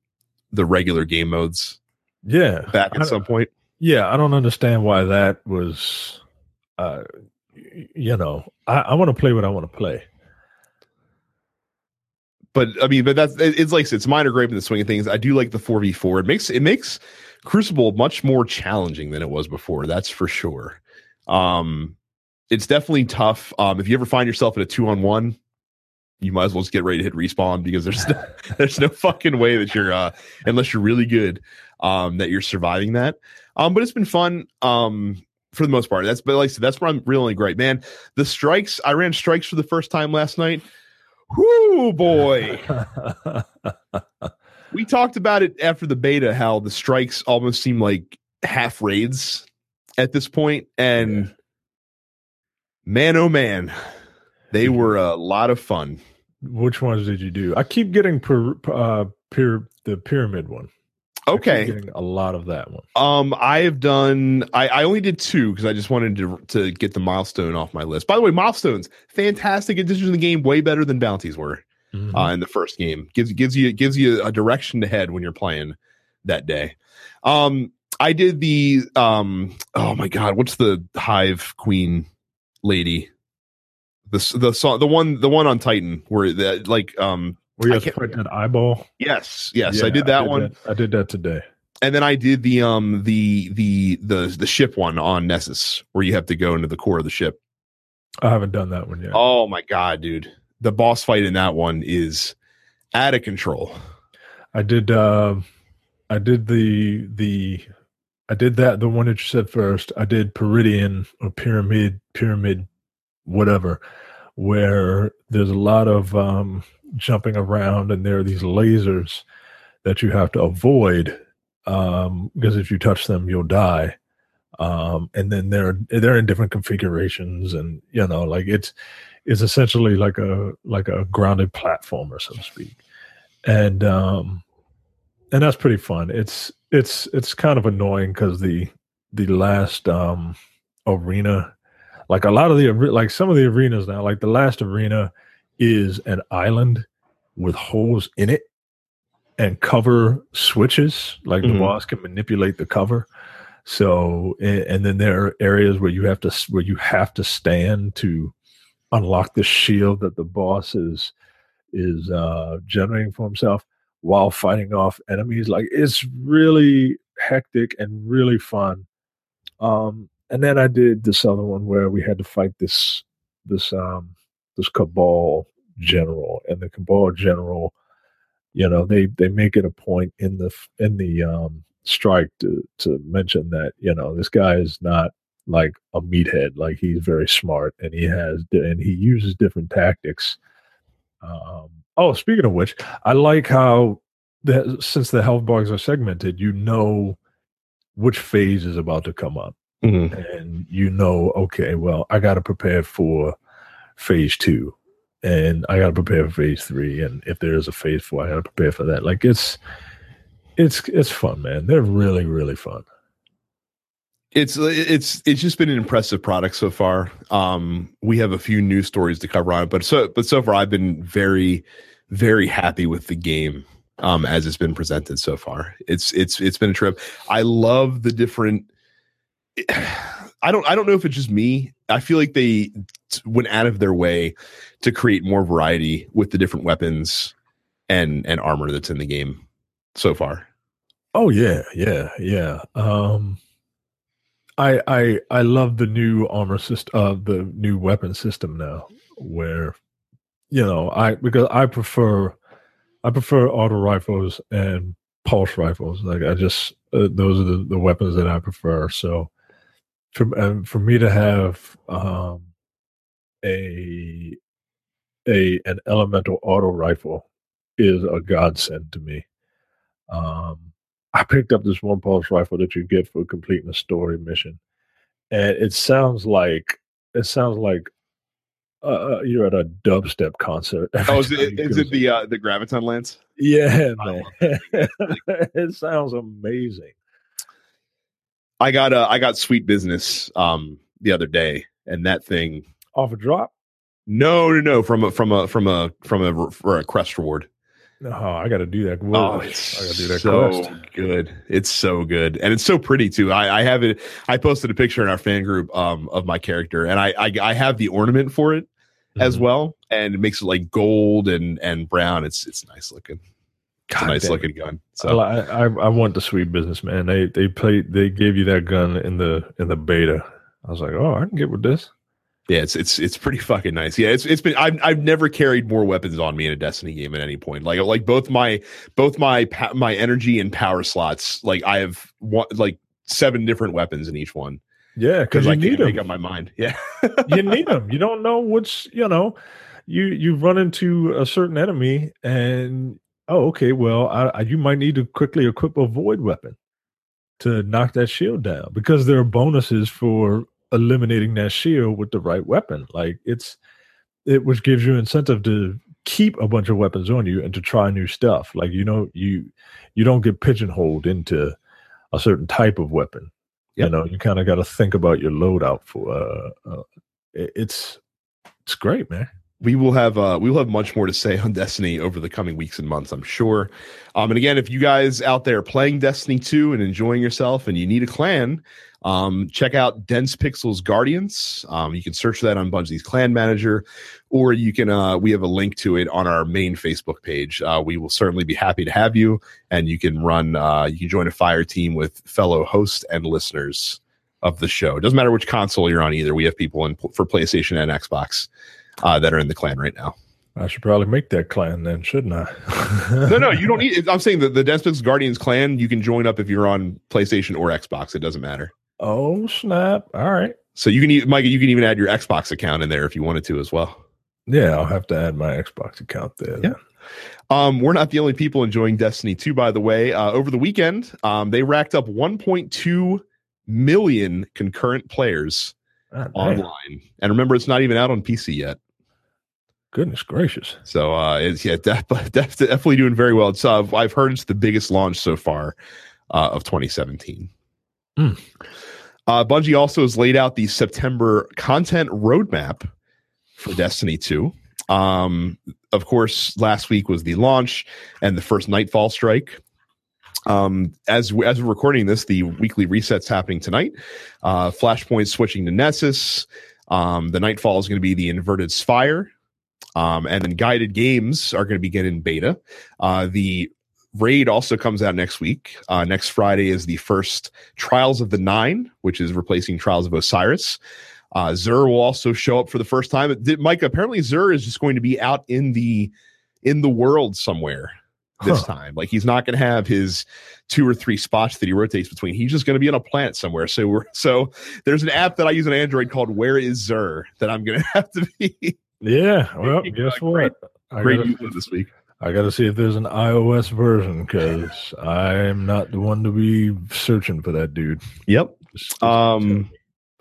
the regular game modes yeah back at some point yeah i don't understand why that was uh you know i, I want to play what i want to play but i mean but that's it's like it's minor grape in the swing of things. I do like the 4v4 it makes it makes crucible much more challenging than it was before that's for sure. Um it's definitely tough. Um if you ever find yourself in a two on one you might as well just get ready to hit respawn because there's no, there's no fucking way that you're uh unless you're really good um that you're surviving that. Um but it's been fun um for the most part. That's but like I said that's where I'm really great. Man the strikes I ran strikes for the first time last night whoo boy we talked about it after the beta how the strikes almost seem like half raids at this point and yeah. man oh man they were a lot of fun which ones did you do? I keep getting per, uh, per, the pyramid one. Okay, getting a lot of that one. Um, I have done. I, I only did two because I just wanted to to get the milestone off my list. By the way, milestones, fantastic addition to the game, way better than bounties were mm-hmm. uh, in the first game. gives gives you gives you a direction to head when you're playing that day. Um, I did the um. Oh my god, what's the hive queen lady? the the song the one the one on Titan where that like um where you have to that eyeball. Yes, yes, yeah, I did that I did one. That, I did that today. And then I did the um the the the the ship one on Nessus where you have to go into the core of the ship. I haven't done that one yet. Oh my god, dude. The boss fight in that one is out of control. I did uh I did the the I did that the one that you said first. I did Peridian or Pyramid Pyramid whatever where there's a lot of um, jumping around and there are these lasers that you have to avoid um, because if you touch them, you'll die. Um, and then they're they're in different configurations, and you know, like it's it's essentially like a like a grounded platformer, so to speak. And um, and that's pretty fun. It's it's it's kind of annoying because the the last um arena like a lot of the like some of the arenas now, like the last arena is an island with holes in it and cover switches. Like mm-hmm. the boss can manipulate the cover. So and, and then there are areas where you have to where you have to stand to unlock the shield that the boss is is uh generating for himself while fighting off enemies like it's really hectic and really fun um and then I did this other one where we had to fight this this um this cabal general, and the cabal general, you know, they they make it a point in the in the um strike to to mention that you know this guy is not like a meathead like he's very smart and he has and he uses different tactics. Um oh speaking of which i like how that since the health bars are segmented you know which phase is about to come up. Mm-hmm. and you know, okay, well, I got to prepare for phase two, and I got to prepare for phase three, and if there is a phase four, I got to prepare for that. Like it's, it's it's fun, man. They're really really fun. It's it's it's just been an impressive product so far. Um, we have a few news stories to cover on it, but so but so far I've been very very happy with the game um, as it's been presented so far. It's it's it's been a trip. I love the different I don't I don't know if it's just me. I feel like they went out of their way to create more variety with the different weapons and and armor that's in the game so far. Oh yeah, yeah, yeah. Um, I I I love the new armor system, uh, the new weapon system now, where you know I because I prefer I prefer auto rifles and pulse rifles. Like I just uh, those are the, the weapons that I prefer. So for um, for me to have um, a a an elemental auto rifle is a godsend to me. Um, I picked up this one pulse rifle that you get for completing a story mission, and it sounds like it sounds like uh, uh you're at a dubstep concert. Oh, is it, is it the uh, the graviton lance? Yeah, it sounds amazing. I got a I got sweet business um the other day, and that thing off a drop. No, no, no, from a from a from a from a for a crest reward. Oh, I got to do that. Oh, it's I got to do that. So quest. good. It's so good, and it's so pretty too. I, I have it. I posted a picture in our fan group um, of my character, and I, I, I have the ornament for it mm-hmm. as well, and it makes it like gold and and brown. It's it's nice looking. A nice looking gun. So I, I, I want the sweet business man. They they played they gave you that gun in the in the beta. I was like, oh, I can get with this. Yeah, it's it's it's pretty fucking nice. Yeah, it's it's been I've I've never carried more weapons on me in a Destiny game at any point. Like like both my both my my energy and power slots. Like I have one like seven different weapons in each one. Yeah, because I need them. make up my mind. Yeah, you need them. You don't know which you know. You you run into a certain enemy and oh okay, well I, I, you might need to quickly equip a void weapon to knock that shield down because there are bonuses for eliminating that shield with the right weapon. Like it's it which gives you incentive to keep a bunch of weapons on you and to try new stuff. Like you know, you you don't get pigeonholed into a certain type of weapon. Yep. You know, you kind of got to think about your loadout for. Uh, uh, it's it's great, man we will have uh, we will have much more to say on Destiny over the coming weeks and months, I'm sure. Um, and again, if you guys out there playing Destiny 2 and enjoying yourself and you need a clan, um, check out Dense Pixels Guardians. Um, you can search that on Bungie's Clan Manager, or you can uh, we have a link to it on our main Facebook page. Uh, we will certainly be happy to have you, and you can run uh, you can join a fire team with fellow hosts and listeners of the show. It doesn't matter which console you're on either. We have people in for PlayStation and Xbox uh, that are in the clan right now. I should probably make that clan then, shouldn't I? no, no, you don't need. I'm saying that the Dense Guardians clan you can join up if you're on PlayStation or Xbox. It doesn't matter. Oh snap! All right. So you can, even, Mike, you can even add your Xbox account in there if you wanted to as well. Yeah, I'll have to add my Xbox account there. Yeah. Um, we're not the only people enjoying Destiny 2, by the way. Uh, over the weekend, um, they racked up 1.2 million concurrent players oh, online. And remember, it's not even out on PC yet. Goodness gracious! So uh, it's yeah, def- def- definitely doing very well. It's uh, I've heard it's the biggest launch so far uh, of 2017. Mm. Uh, Bungie also has laid out the September content roadmap for Destiny 2. Um, of course, last week was the launch and the first Nightfall strike. Um, as as we're recording this, the weekly resets happening tonight. Uh, Flashpoint switching to Nessus. Um, the Nightfall is going to be the inverted Spire. Um, and then guided games are going to begin in beta. Uh, the raid also comes out next week. Uh, next Friday is the first Trials of the Nine, which is replacing Trials of Osiris. Uh, Xur will also show up for the first time. Mike, apparently Xur is just going to be out in the in the world somewhere this huh. time. Like he's not going to have his two or three spots that he rotates between. He's just going to be on a planet somewhere. So we're so there's an app that I use on Android called Where Is Xur that I'm going to have to be. Yeah. Well, guess what? Great, great gotta, this week. I got to see if there's an iOS version because I'm not the one to be searching for that dude. Yep. Um,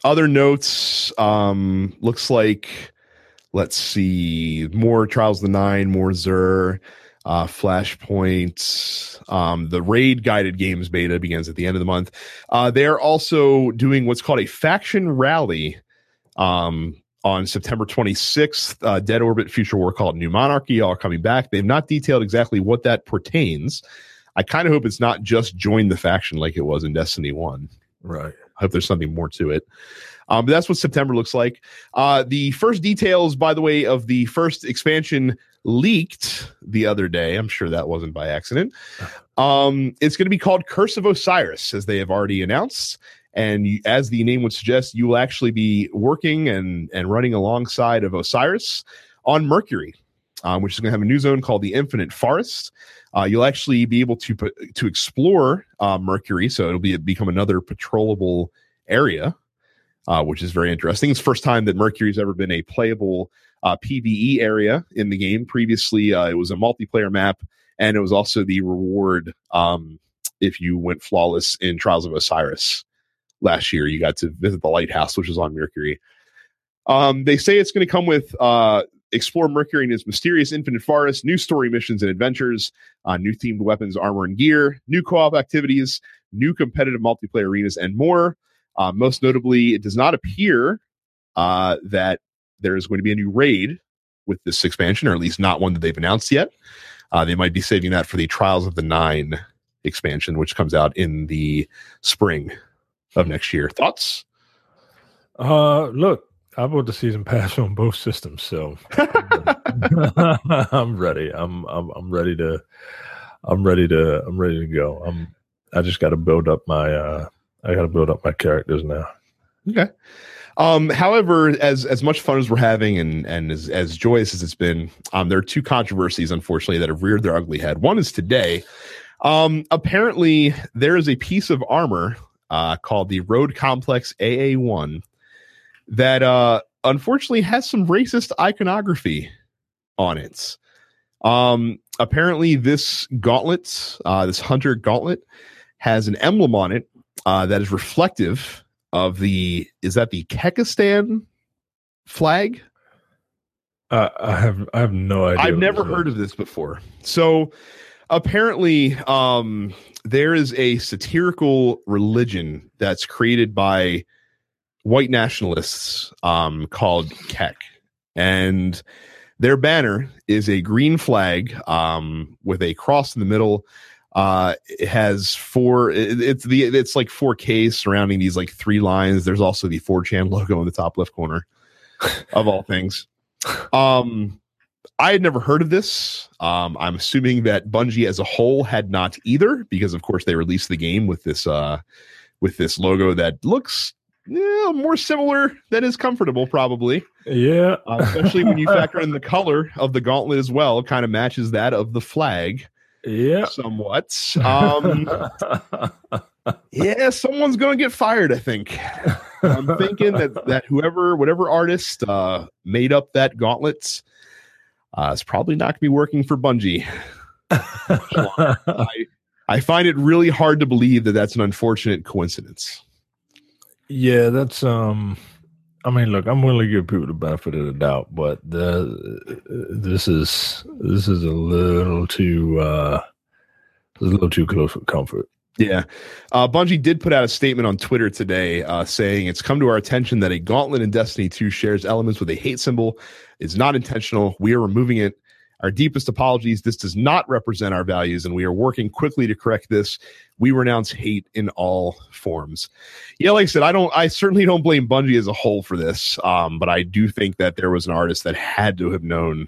other notes. Um, looks like. Let's see. More Trials of the Nine. More Xur uh, Flashpoint. Um, the Raid guided games beta begins at the end of the month. Uh, they're also doing what's called a faction rally um, on September 26th. Uh, Dead Orbit Future War Cult New Monarchy all coming back. They've not detailed exactly what that pertains. I kind of hope it's not just join the faction like it was in Destiny 1. Right. I hope there's something more to it. Um, but that's what September looks like. Uh, the first details, by the way, of the first expansion leaked the other day. I'm sure that wasn't by accident. Um, it's going to be called Curse of Osiris, as they have already announced. And you, as the name would suggest, you will actually be working and and running alongside of Osiris on Mercury, um, which is going to have a new zone called the Infinite Forest. Uh, you'll actually be able to to explore uh, Mercury, so it'll be become another patrollable area, uh, which is very interesting. It's the first time that Mercury's ever been a playable uh, PVE area in the game. Previously, uh, it was a multiplayer map, and it was also the reward um, if you went flawless in Trials of Osiris last year. You got to visit the lighthouse, which is on Mercury. Um, they say it's going to come with uh, explore Mercury and its mysterious infinite forest, new story missions and adventures, uh, new themed weapons, armor, and gear, new co-op activities, new competitive multiplayer arenas, and more. Uh, most notably, it does not appear uh, that there is going to be a new raid with this expansion, or at least not one that they've announced yet. Uh, they might be saving that for the Trials of the Nine expansion, which comes out in the spring of next year. Thoughts? Uh, look, I bought the season pass on both systems, so I'm ready. I'm I'm I'm ready to I'm ready to I'm ready to go. I'm I just got to build up my uh I got to build up my characters now. Okay. Um, however, as as much fun as we're having and and as as joyous as it's been, um, there are two controversies, unfortunately, that have reared their ugly head. One is today. Um, apparently, there is a piece of armor uh, called the Road Complex AA one that uh, unfortunately has some racist iconography on it. Um, apparently, this gauntlet, uh, this hunter gauntlet, has an emblem on it uh, that is reflective of the is that the Kekistan flag? Uh, I have I have no idea. I've never heard of this before. So apparently, um, there is a satirical religion that's created by white nationalists um, called Kek, and their banner is a green flag um, with a cross in the middle uh it has four it, it's the it's like 4k surrounding these like three lines. There's also the 4chan logo in the top left corner of all things. Um i had never heard of this. Um i'm assuming that bungie as a whole had not either because of course they released the game with this uh with this logo that looks yeah, more similar than is comfortable probably. Yeah, uh, especially when you factor in the color of the gauntlet as well kind of matches that of the flag yeah. somewhat. Um, yeah, someone's going to get fired. I think. I'm thinking that that whoever, whatever artist uh, made up that gauntlet, uh, is probably not going to be working for Bungie. I, I find it really hard to believe that that's an unfortunate coincidence. yeah, that's um. I mean, look, I'm willing to give people the benefit of the doubt, but the this is this is a little too uh, a little too close for comfort. Yeah. Uh, Bungie did put out a statement on Twitter today uh, saying it's come to our attention that a gauntlet in Destiny 2 shares elements with a hate symbol. It's not intentional. We are removing it. Our deepest apologies. This does not represent our values, and we are working quickly to correct this. We renounce hate in all forms. Yeah, like I said, I don't. I certainly don't blame Bungie as a whole for this, um, but I do think that there was an artist that had to have known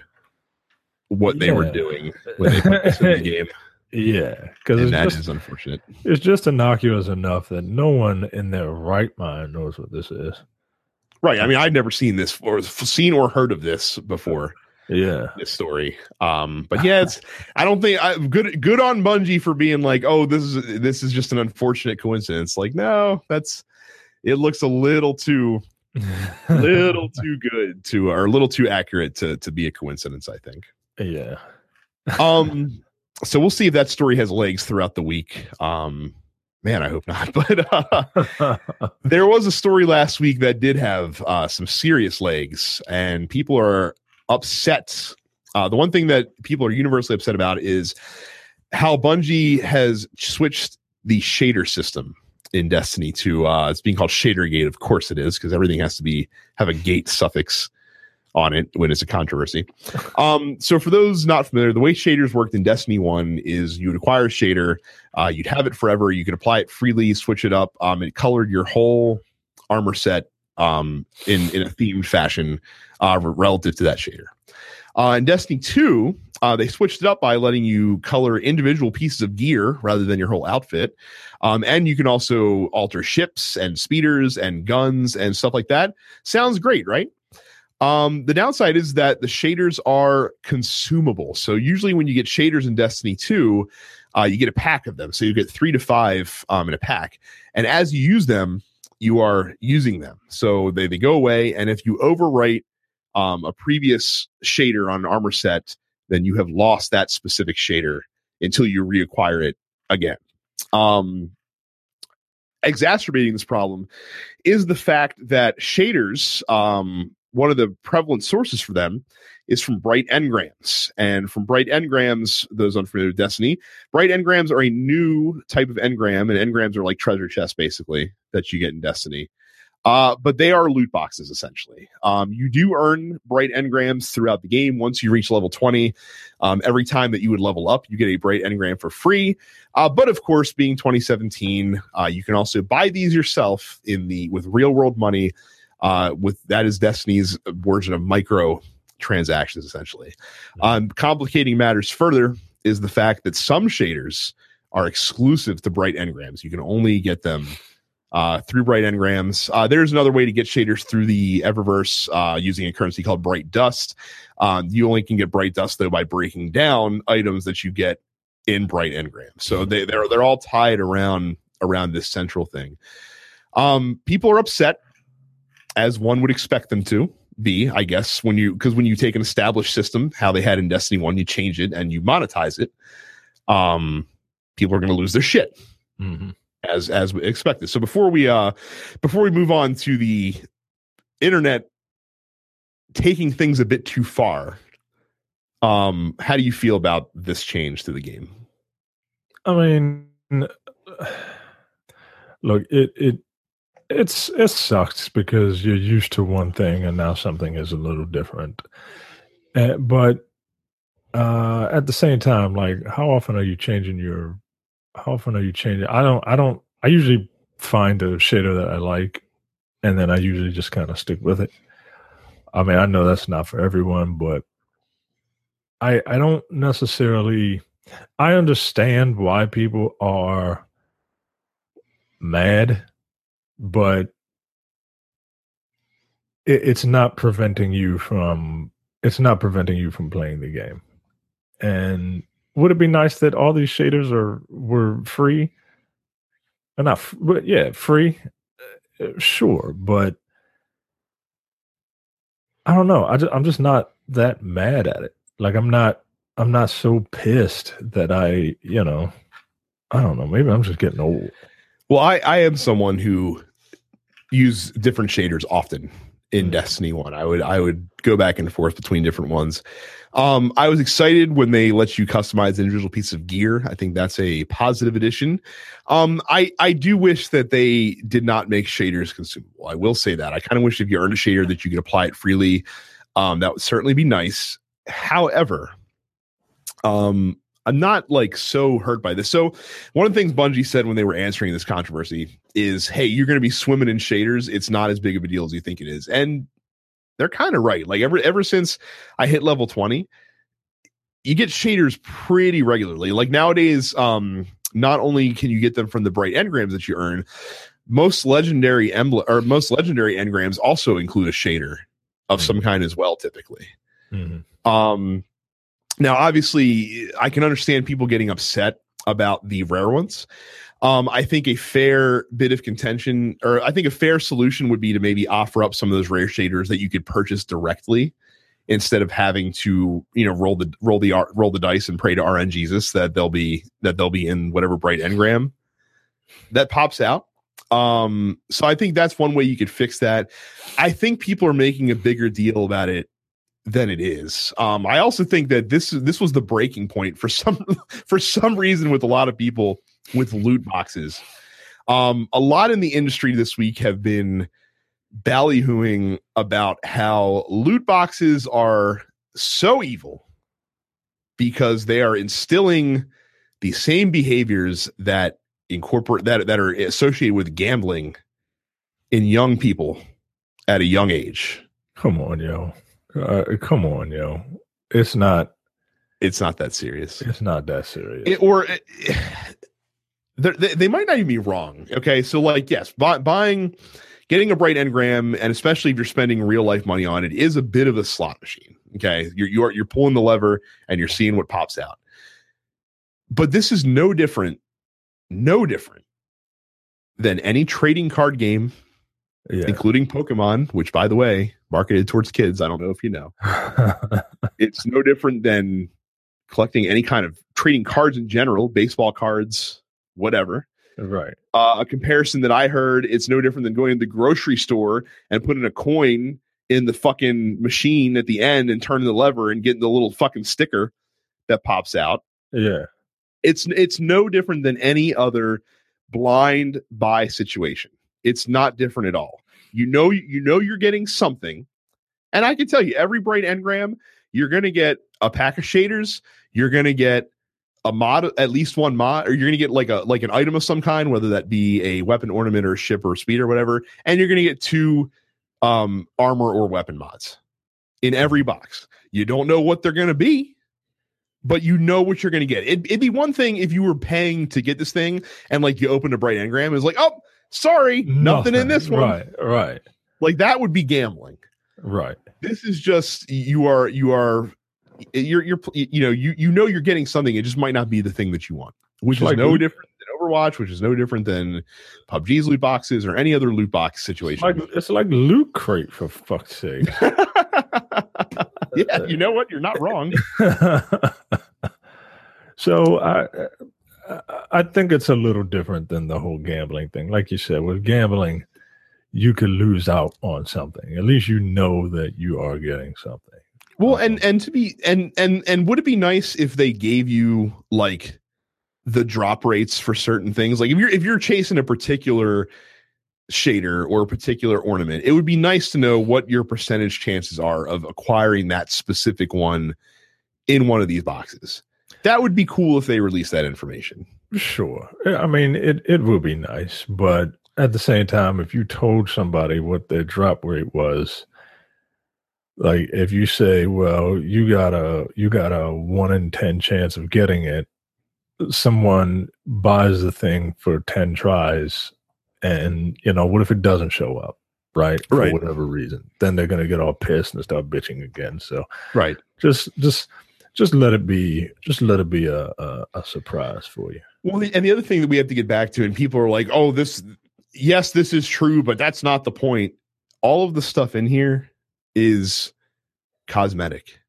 what they were doing when they put this in the game, Yeah, because that is unfortunate. it's just innocuous enough that no one in their right mind knows what this is. Right. I mean, I'd never seen this or seen or heard of this before. Yeah, This story. Um, but yeah, it's. I don't think I good. Good on Bungie for being like, oh, this is this is just an unfortunate coincidence. Like, no, that's. It looks a little too, little too good to, or a little too accurate to to be a coincidence. I think. yeah. Um. So we'll see if that story has legs throughout the week. Um. Man, I hope not. But uh, there was a story last week that did have uh, some serious legs, and people are upset. Uh, the one thing that people are universally upset about is how Bungie has switched the shader system in Destiny to uh, it's being called Shader Gate. Of course, it is because everything has to be have a gate suffix on it when it's a controversy. Um, so for those not familiar, the way shaders worked in Destiny One is you would acquire a shader, uh, you'd have it forever, you could apply it freely, switch it up. Um, it colored your whole armor set um, in in a themed fashion uh, relative to that shader. Uh, in Destiny 2, uh, they switched it up by letting you color individual pieces of gear rather than your whole outfit. Um, and you can also alter ships and speeders and guns and stuff like that. Sounds great, right? Um, the downside is that the shaders are consumable. So usually when you get shaders in Destiny 2, uh, you get a pack of them. So you get three to five um, in a pack. And as you use them, you are using them. So they, they go away. And if you overwrite um, a previous shader on an armor set, then you have lost that specific shader until you reacquire it again. Um, exacerbating this problem is the fact that shaders, um, one of the prevalent sources for them is from bright engrams. And from bright engrams, those unfamiliar with Destiny, bright engrams are a new type of engram, and engrams are like treasure chests basically that you get in Destiny. Uh, but they are loot boxes essentially. Um, you do earn bright engrams throughout the game. Once you reach level 20, um, every time that you would level up, you get a bright engram for free. Uh, but of course, being 2017, uh, you can also buy these yourself in the with real world money. Uh, with that is Destiny's version of micro transactions essentially. Um, complicating matters further is the fact that some shaders are exclusive to bright engrams. You can only get them uh, through Bright Engrams. Uh, there's another way to get shaders through the Eververse uh, using a currency called Bright Dust. Um, you only can get Bright Dust though by breaking down items that you get in Bright Engrams. So they they're they're all tied around around this central thing. Um, people are upset, as one would expect them to be, I guess, when you because when you take an established system, how they had in Destiny One, you change it and you monetize it. Um, people are going to lose their shit. Mm-hmm as as expected. So before we uh before we move on to the internet taking things a bit too far, um, how do you feel about this change to the game? I mean, look, it it it's it sucks because you're used to one thing and now something is a little different. Uh, but uh, at the same time, like, how often are you changing your how often are you changing? I don't. I don't. I usually find a shader that I like, and then I usually just kind of stick with it. I mean, I know that's not for everyone, but I I don't necessarily. I understand why people are mad, but it, it's not preventing you from. It's not preventing you from playing the game, and would it be nice that all these shaders are were free? Enough, but yeah, free. Uh, sure, but I don't know. I just, I'm just not that mad at it. Like I'm not. I'm not so pissed that I, you know, I don't know. Maybe I'm just getting old. Well, I I am someone who use different shaders often in mm. Destiny One. I would I would go back and forth between different ones. Um, I was excited when they let you customize an individual piece of gear. I think that's a positive addition. Um, I I do wish that they did not make shaders consumable. I will say that. I kind of wish if you earned a shader that you could apply it freely. Um, that would certainly be nice. However, um, I'm not like so hurt by this. So one of the things Bungie said when they were answering this controversy is, "Hey, you're going to be swimming in shaders. It's not as big of a deal as you think it is." And they're kind of right. Like ever ever since I hit level 20, you get shaders pretty regularly. Like nowadays, um, not only can you get them from the bright engrams that you earn, most legendary emblem or most legendary engrams also include a shader of mm-hmm. some kind as well, typically. Mm-hmm. Um, now, obviously, I can understand people getting upset about the rare ones. Um, I think a fair bit of contention, or I think a fair solution would be to maybe offer up some of those rare shaders that you could purchase directly instead of having to, you know, roll the roll the roll the dice and pray to RN Jesus that they'll be that they'll be in whatever bright engram that pops out. Um, so I think that's one way you could fix that. I think people are making a bigger deal about it than it is. Um, I also think that this this was the breaking point for some for some reason with a lot of people with loot boxes. Um, a lot in the industry this week have been ballyhooing about how loot boxes are so evil because they are instilling the same behaviors that incorporate that that are associated with gambling in young people at a young age. Come on, yo. Uh, come on, yo. it's not it's not that serious. it's not that serious. It- or it- they're- they, they might not even be wrong. Okay, so like yes, buy, buying, getting a bright engram, and especially if you're spending real life money on it, is a bit of a slot machine. Okay, you're you're you're pulling the lever and you're seeing what pops out. But this is no different, no different than any trading card game, yeah. including Pokemon, which by the way, marketed towards kids. I don't know if you know. It's no different than collecting any kind of trading cards in general, baseball cards, whatever. right. Uh, a comparison that I heard, it's no different than going to the grocery store and putting a coin in the fucking machine at the end and turning the lever and getting the little fucking sticker that pops out. Yeah. It's it's no different than any other blind buy situation. It's not different at all. You know you know you're getting something. And I can tell you every bright engram, you're going to get a pack of shaders, you're going to get a mod at least one mod or you're going to get like a like an item of some kind whether that be a weapon ornament or ship or speed or whatever and you're going to get two um armor or weapon mods in every box you don't know what they're going to be but you know what you're going to get it, it'd be one thing if you were paying to get this thing and like you opened a bright engram it's like oh sorry nothing, in this one Right. Right. like that would be gambling Right. this is just you are you are you're you're you know you you know you're getting something it just might not be the thing that you want which It's is like no loot- different than overwatch which is no different than pubg's loot boxes or any other loot box It's situation like it's like loot crate for fuck's sake. yeah you know what you're not wrong so I- I think it's a little different than the whole gambling thing. Like you said, with gambling, you could lose out on something. At least you know that you are getting something. Well and and to be and and and would it be nice if they gave you like the drop rates for certain things? Like if you're if you're chasing a particular shader or a particular ornament it would be nice to know what your percentage chances are of acquiring that specific one in one of these boxes. That would be cool if they released that information. Sure. I mean, it, it would be nice, but at the same time, if you told somebody what their drop rate was, like if you say, well, you got a you got a one in ten chance of getting it, someone buys the thing for ten tries, and you know, what if it doesn't show up? Right, for Right. whatever reason, then they're gonna get all pissed and start bitching again. So right just just just let it be just let it be a a, a surprise for you. well the- and the other thing that we have to get back to and people are like oh this yes this is true but that's not the point all of the stuff in here is cosmetic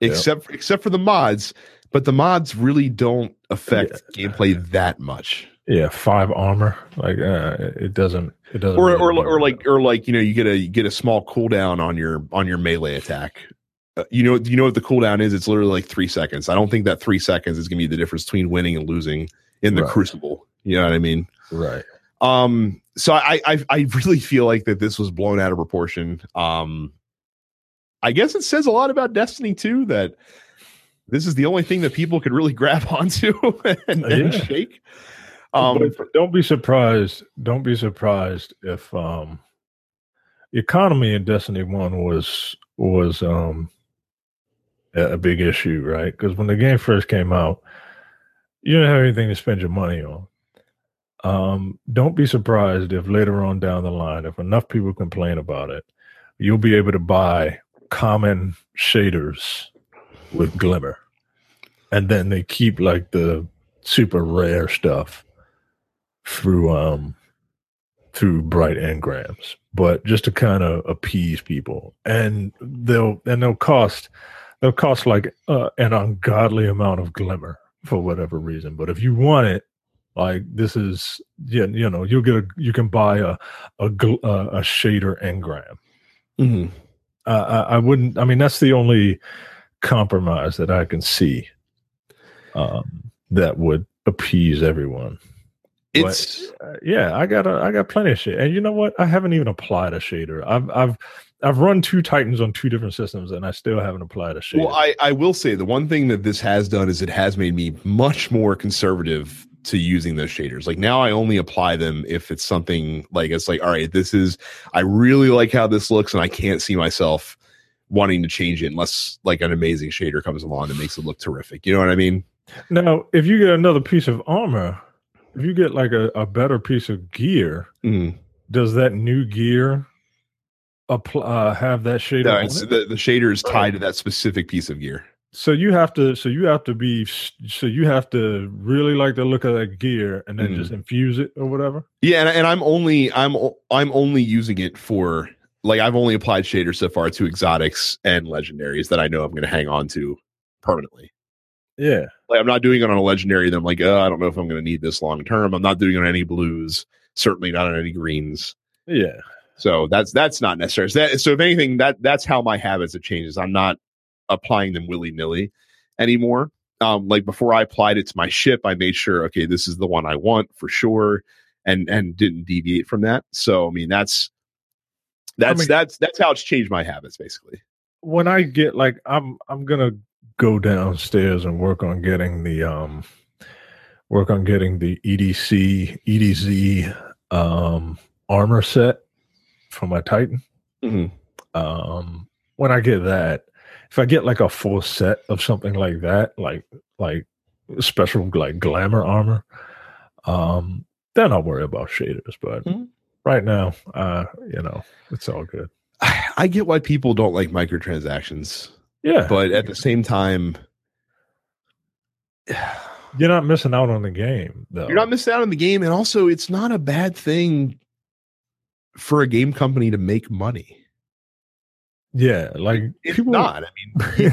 Yeah. except except for the mods but the mods really don't affect Yeah. gameplay that much Yeah, five armor. Like uh, it doesn't. It doesn't. or really or, or like or like you know you get a you get a small cooldown on your on your melee attack uh, you know you know what the cooldown is it's literally like three seconds i don't think that three seconds is going to be the difference between winning and losing in the Right. crucible you know what i mean right. um so I, I i really feel like that this was blown out of proportion um i guess it says a lot about destiny too that this is the only thing that people could really grab onto and, and shake um but don't be surprised. Don't be surprised if um, the economy in Destiny One was was um a, a big issue, right? Because when the game first came out, you didn't have anything to spend your money on. Um, don't be surprised if later on down the line, if enough people complain about it, you'll be able to buy common shaders with glimmer, and then they keep like the super rare stuff through um through bright engrams but just to kind of appease people. And they'll and they'll cost they'll cost like uh, an ungodly amount of glimmer for whatever reason. But if you want it like this is yeah you know you'll get a you can buy a a, uh, a shader engram. Mhm. Uh, I, I wouldn't i mean that's the only compromise that i can see um that would appease everyone But, it's uh, yeah, I got a, I got plenty of shit, and you know what? I haven't even applied a shader. I've I've I've run two Titans on two different systems, and I still haven't applied a shader. Well, I, I will say the one thing that this has done is it has made me much more conservative to using those shaders. Like now I only apply them if it's something like it's like, all right, this is I really like how this looks and I can't see myself wanting to change it unless like an amazing shader comes along and makes it look terrific. You know what I mean? Now, if you get another piece of armor, if you get like a, a better piece of gear, Mm. does that new gear apply uh, have that shader? No, on it? the, the shader is tied to that specific piece of gear. So you have to, so you have to be, so you have to really like the look of that gear and then Mhm. just infuse it or whatever. Yeah, and, and I'm only I'm I'm only using it for like I've only applied shaders so far to exotics and legendaries that I know I'm going to hang on to permanently. Yeah, Like I'm not doing it on a legendary that I'm like, oh, I don't know if I'm going to need this long term. I'm not doing it on any blues, certainly not on any greens. yeah, So that's that's not necessary. So, that, so if anything, that that's how my habits have changed. I'm not applying them willy nilly anymore. Um, like before I applied it to my ship, I made sure, okay, this is the one I want for sure, and and didn't deviate from that. So I mean, that's that's mean- that's that's how it's changed my habits basically. when I get like I'm I'm gonna go downstairs and work on getting the um work on getting the EDC EDZ um armor set for my Titan. Mhm. Um when I get that, if I get like a full set of something like that, like like special like glamour armor, um, then I'll worry about shaders. But Mhm. right now, uh, you know, it's all good. I get why people don't like microtransactions, Yeah, but at the same time, you're not missing out on the game though. you're not missing out on the game, and also it's not a bad thing for a game company to make money. Yeah, like It's people not. I mean, you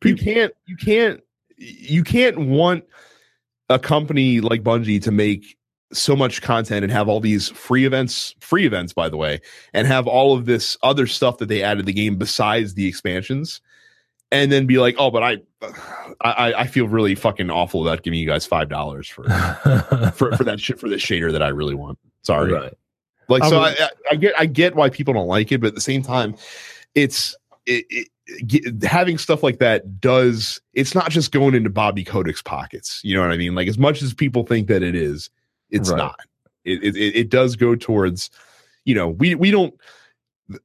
people, can't you can't you can't want a company like Bungie to make so much content and have all these free events, free events by the way, and have all of this other stuff that they added to the game besides the expansions, and then be like, oh, but I, I, I feel really fucking awful about giving you guys five dollars for for for that shit for this shader that I really want. Sorry, right. like I so, would- I, I get I get why people don't like it, but at the same time, it's it, it, get, having stuff like that does. It's not just going into Bobby Kotick's pockets. You know what I mean? Like as much as people think that it is, it's Right. not. It, it it it does go towards. You know, we we don't.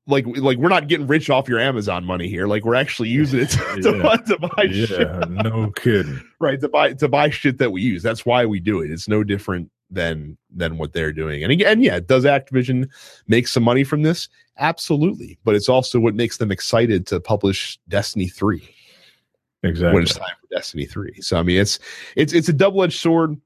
Like, like we're not getting rich off your Amazon money here. Like we're actually using it to, to, Yeah. buy, to buy shit Yeah, no kidding. right to buy to buy shit that we use that's why we do it it's no different than than what they're doing. And again yeah does activision make some money from this? Absolutely. But it's also what makes them excited to publish destiny 3 Exactly. when it's time for destiny 3 so i mean it's it's it's a double-edged sword.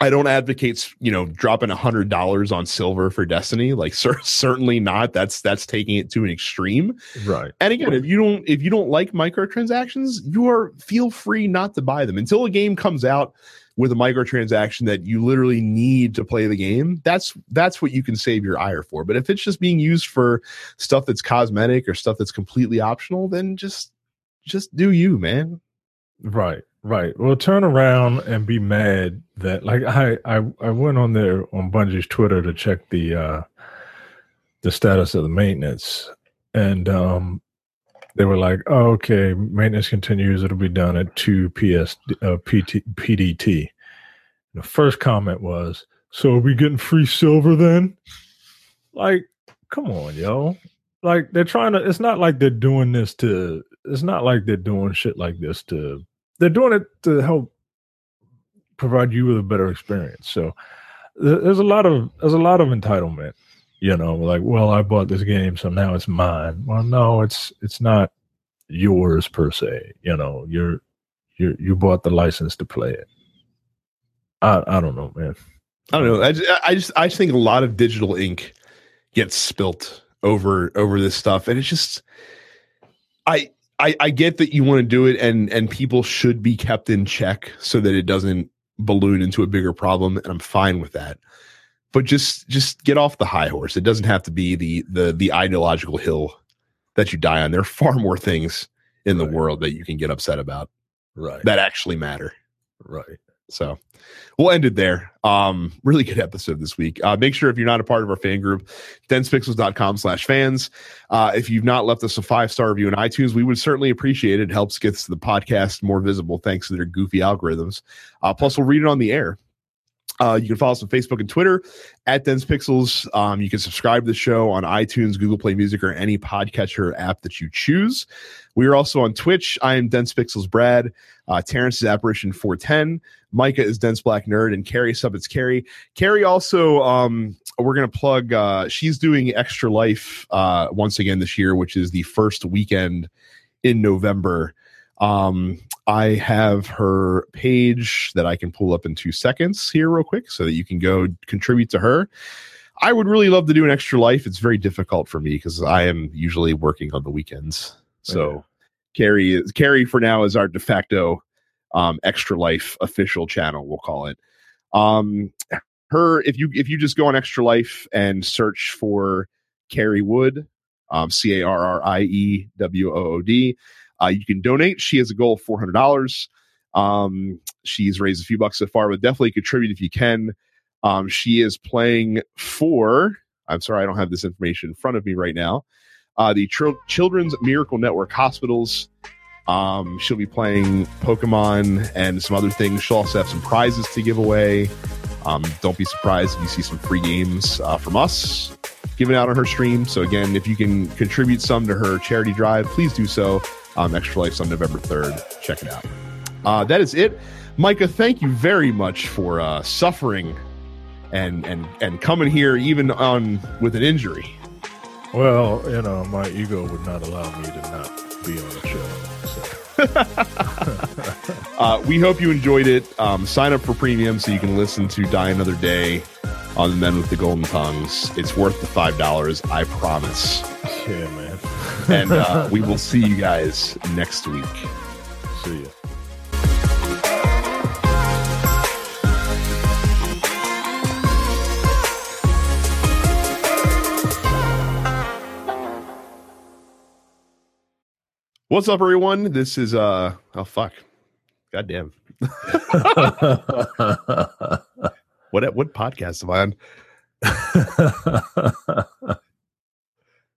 I don't advocate you know dropping a hundred dollars on silver for destiny. Like cer- certainly not. That's that's taking it to an extreme. Right. and again, if you don't if you don't like microtransactions, you are feel free not to buy them. Until a game comes out with a microtransaction that you literally need to play the game. That's that's what you can save your ire for. But if it's just being used for stuff that's cosmetic or stuff that's completely optional, then just just do you, man. Right. Right. Well, turn around and be mad that like I I I went on there on Bungie's Twitter to check the uh the status of the maintenance and um they were like, oh, okay, maintenance continues. It'll be done at 2 PS uh, PT, PDT. The first comment was, so are we getting free silver then? Like, come on, yo. Like they're trying to it's not like they're doing this to it's not like they're doing shit like this to they're doing it to help provide you with a better experience. So there's a lot of there's a lot of entitlement, you know, like, well, I bought this game, so now it's mine. Well, no, it's it's not yours per se. You know, you're you you bought the license to play it. I I don't know, man. I don't know. I just, I just I just think a lot of digital ink gets spilt over over this stuff, and it's just I I, I get that you want to do it, and and people should be kept in check so that it doesn't balloon into a bigger problem, and I'm fine with that. But just just get off the high horse. It doesn't have to be the the the ideological hill that you die on. There are far more things in the Right. world that you can get upset about Right. that actually matter. right. So we'll end it there. Um, really good episode this week. Uh, make sure if you're not a part of our fan group, densepixels.com slash fans. Uh, if you've not left us a five star review in iTunes, we would certainly appreciate it. It helps get the podcast more visible thanks to their goofy algorithms. Uh, plus, we'll read it on the air. Uh, you can follow us on Facebook and Twitter at Dense Pixels. Um, you can subscribe to the show on iTunes, Google Play Music, or any podcatcher app that you choose. We are also on Twitch. I am Dense Pixels Brad. Uh, Terrence is Apparition 410. Micah is Dense Black Nerd, and Carrie Subbits Carrie. Carrie also, um, we're going to plug, uh, she's doing Extra Life uh, once again this year, which is the first weekend in November. Um, I have her page that I can pull up in two seconds here, real quick, so that you can go contribute to her. I would really love to do an extra life. It's very difficult for me because I am usually working on the weekends. So Yeah. Carrie is Carrie for now is our de facto um, extra life official channel. We'll call it. Um, her if you if you just go on extra life and search for Carrie Wood, um, C A R R I E W O O D. Uh, you can donate. She has a goal of four hundred dollars. Um, she's raised a few bucks so far, but definitely contribute if you can. Um, she is playing for. I'm sorry, I don't have this information in front of me right now. Uh, the Chil- Children's Miracle Network Hospitals. Um, she'll be playing Pokemon and some other things. She'll also have some prizes to give away. Um, don't be surprised if you see some free games uh, from us given out on her stream. So again, if you can contribute some to her charity drive, please do so. Um, Extra Life's on November 3rd. Check it out. Uh, that is it. Micah, thank you very much for uh, suffering and and and coming here even on with an injury. Well, you know, my ego would not allow me to not be on the show. So. Uh, we hope you enjoyed it. Um, sign up for premium so you can listen to Die Another Day on the Men with the Golden Tongues. It's worth the five dollars, I promise. yeah, man. And uh, we will see you guys next week. see ya. What's up, everyone? This is uh oh fuck, goddamn. What what podcast am I on?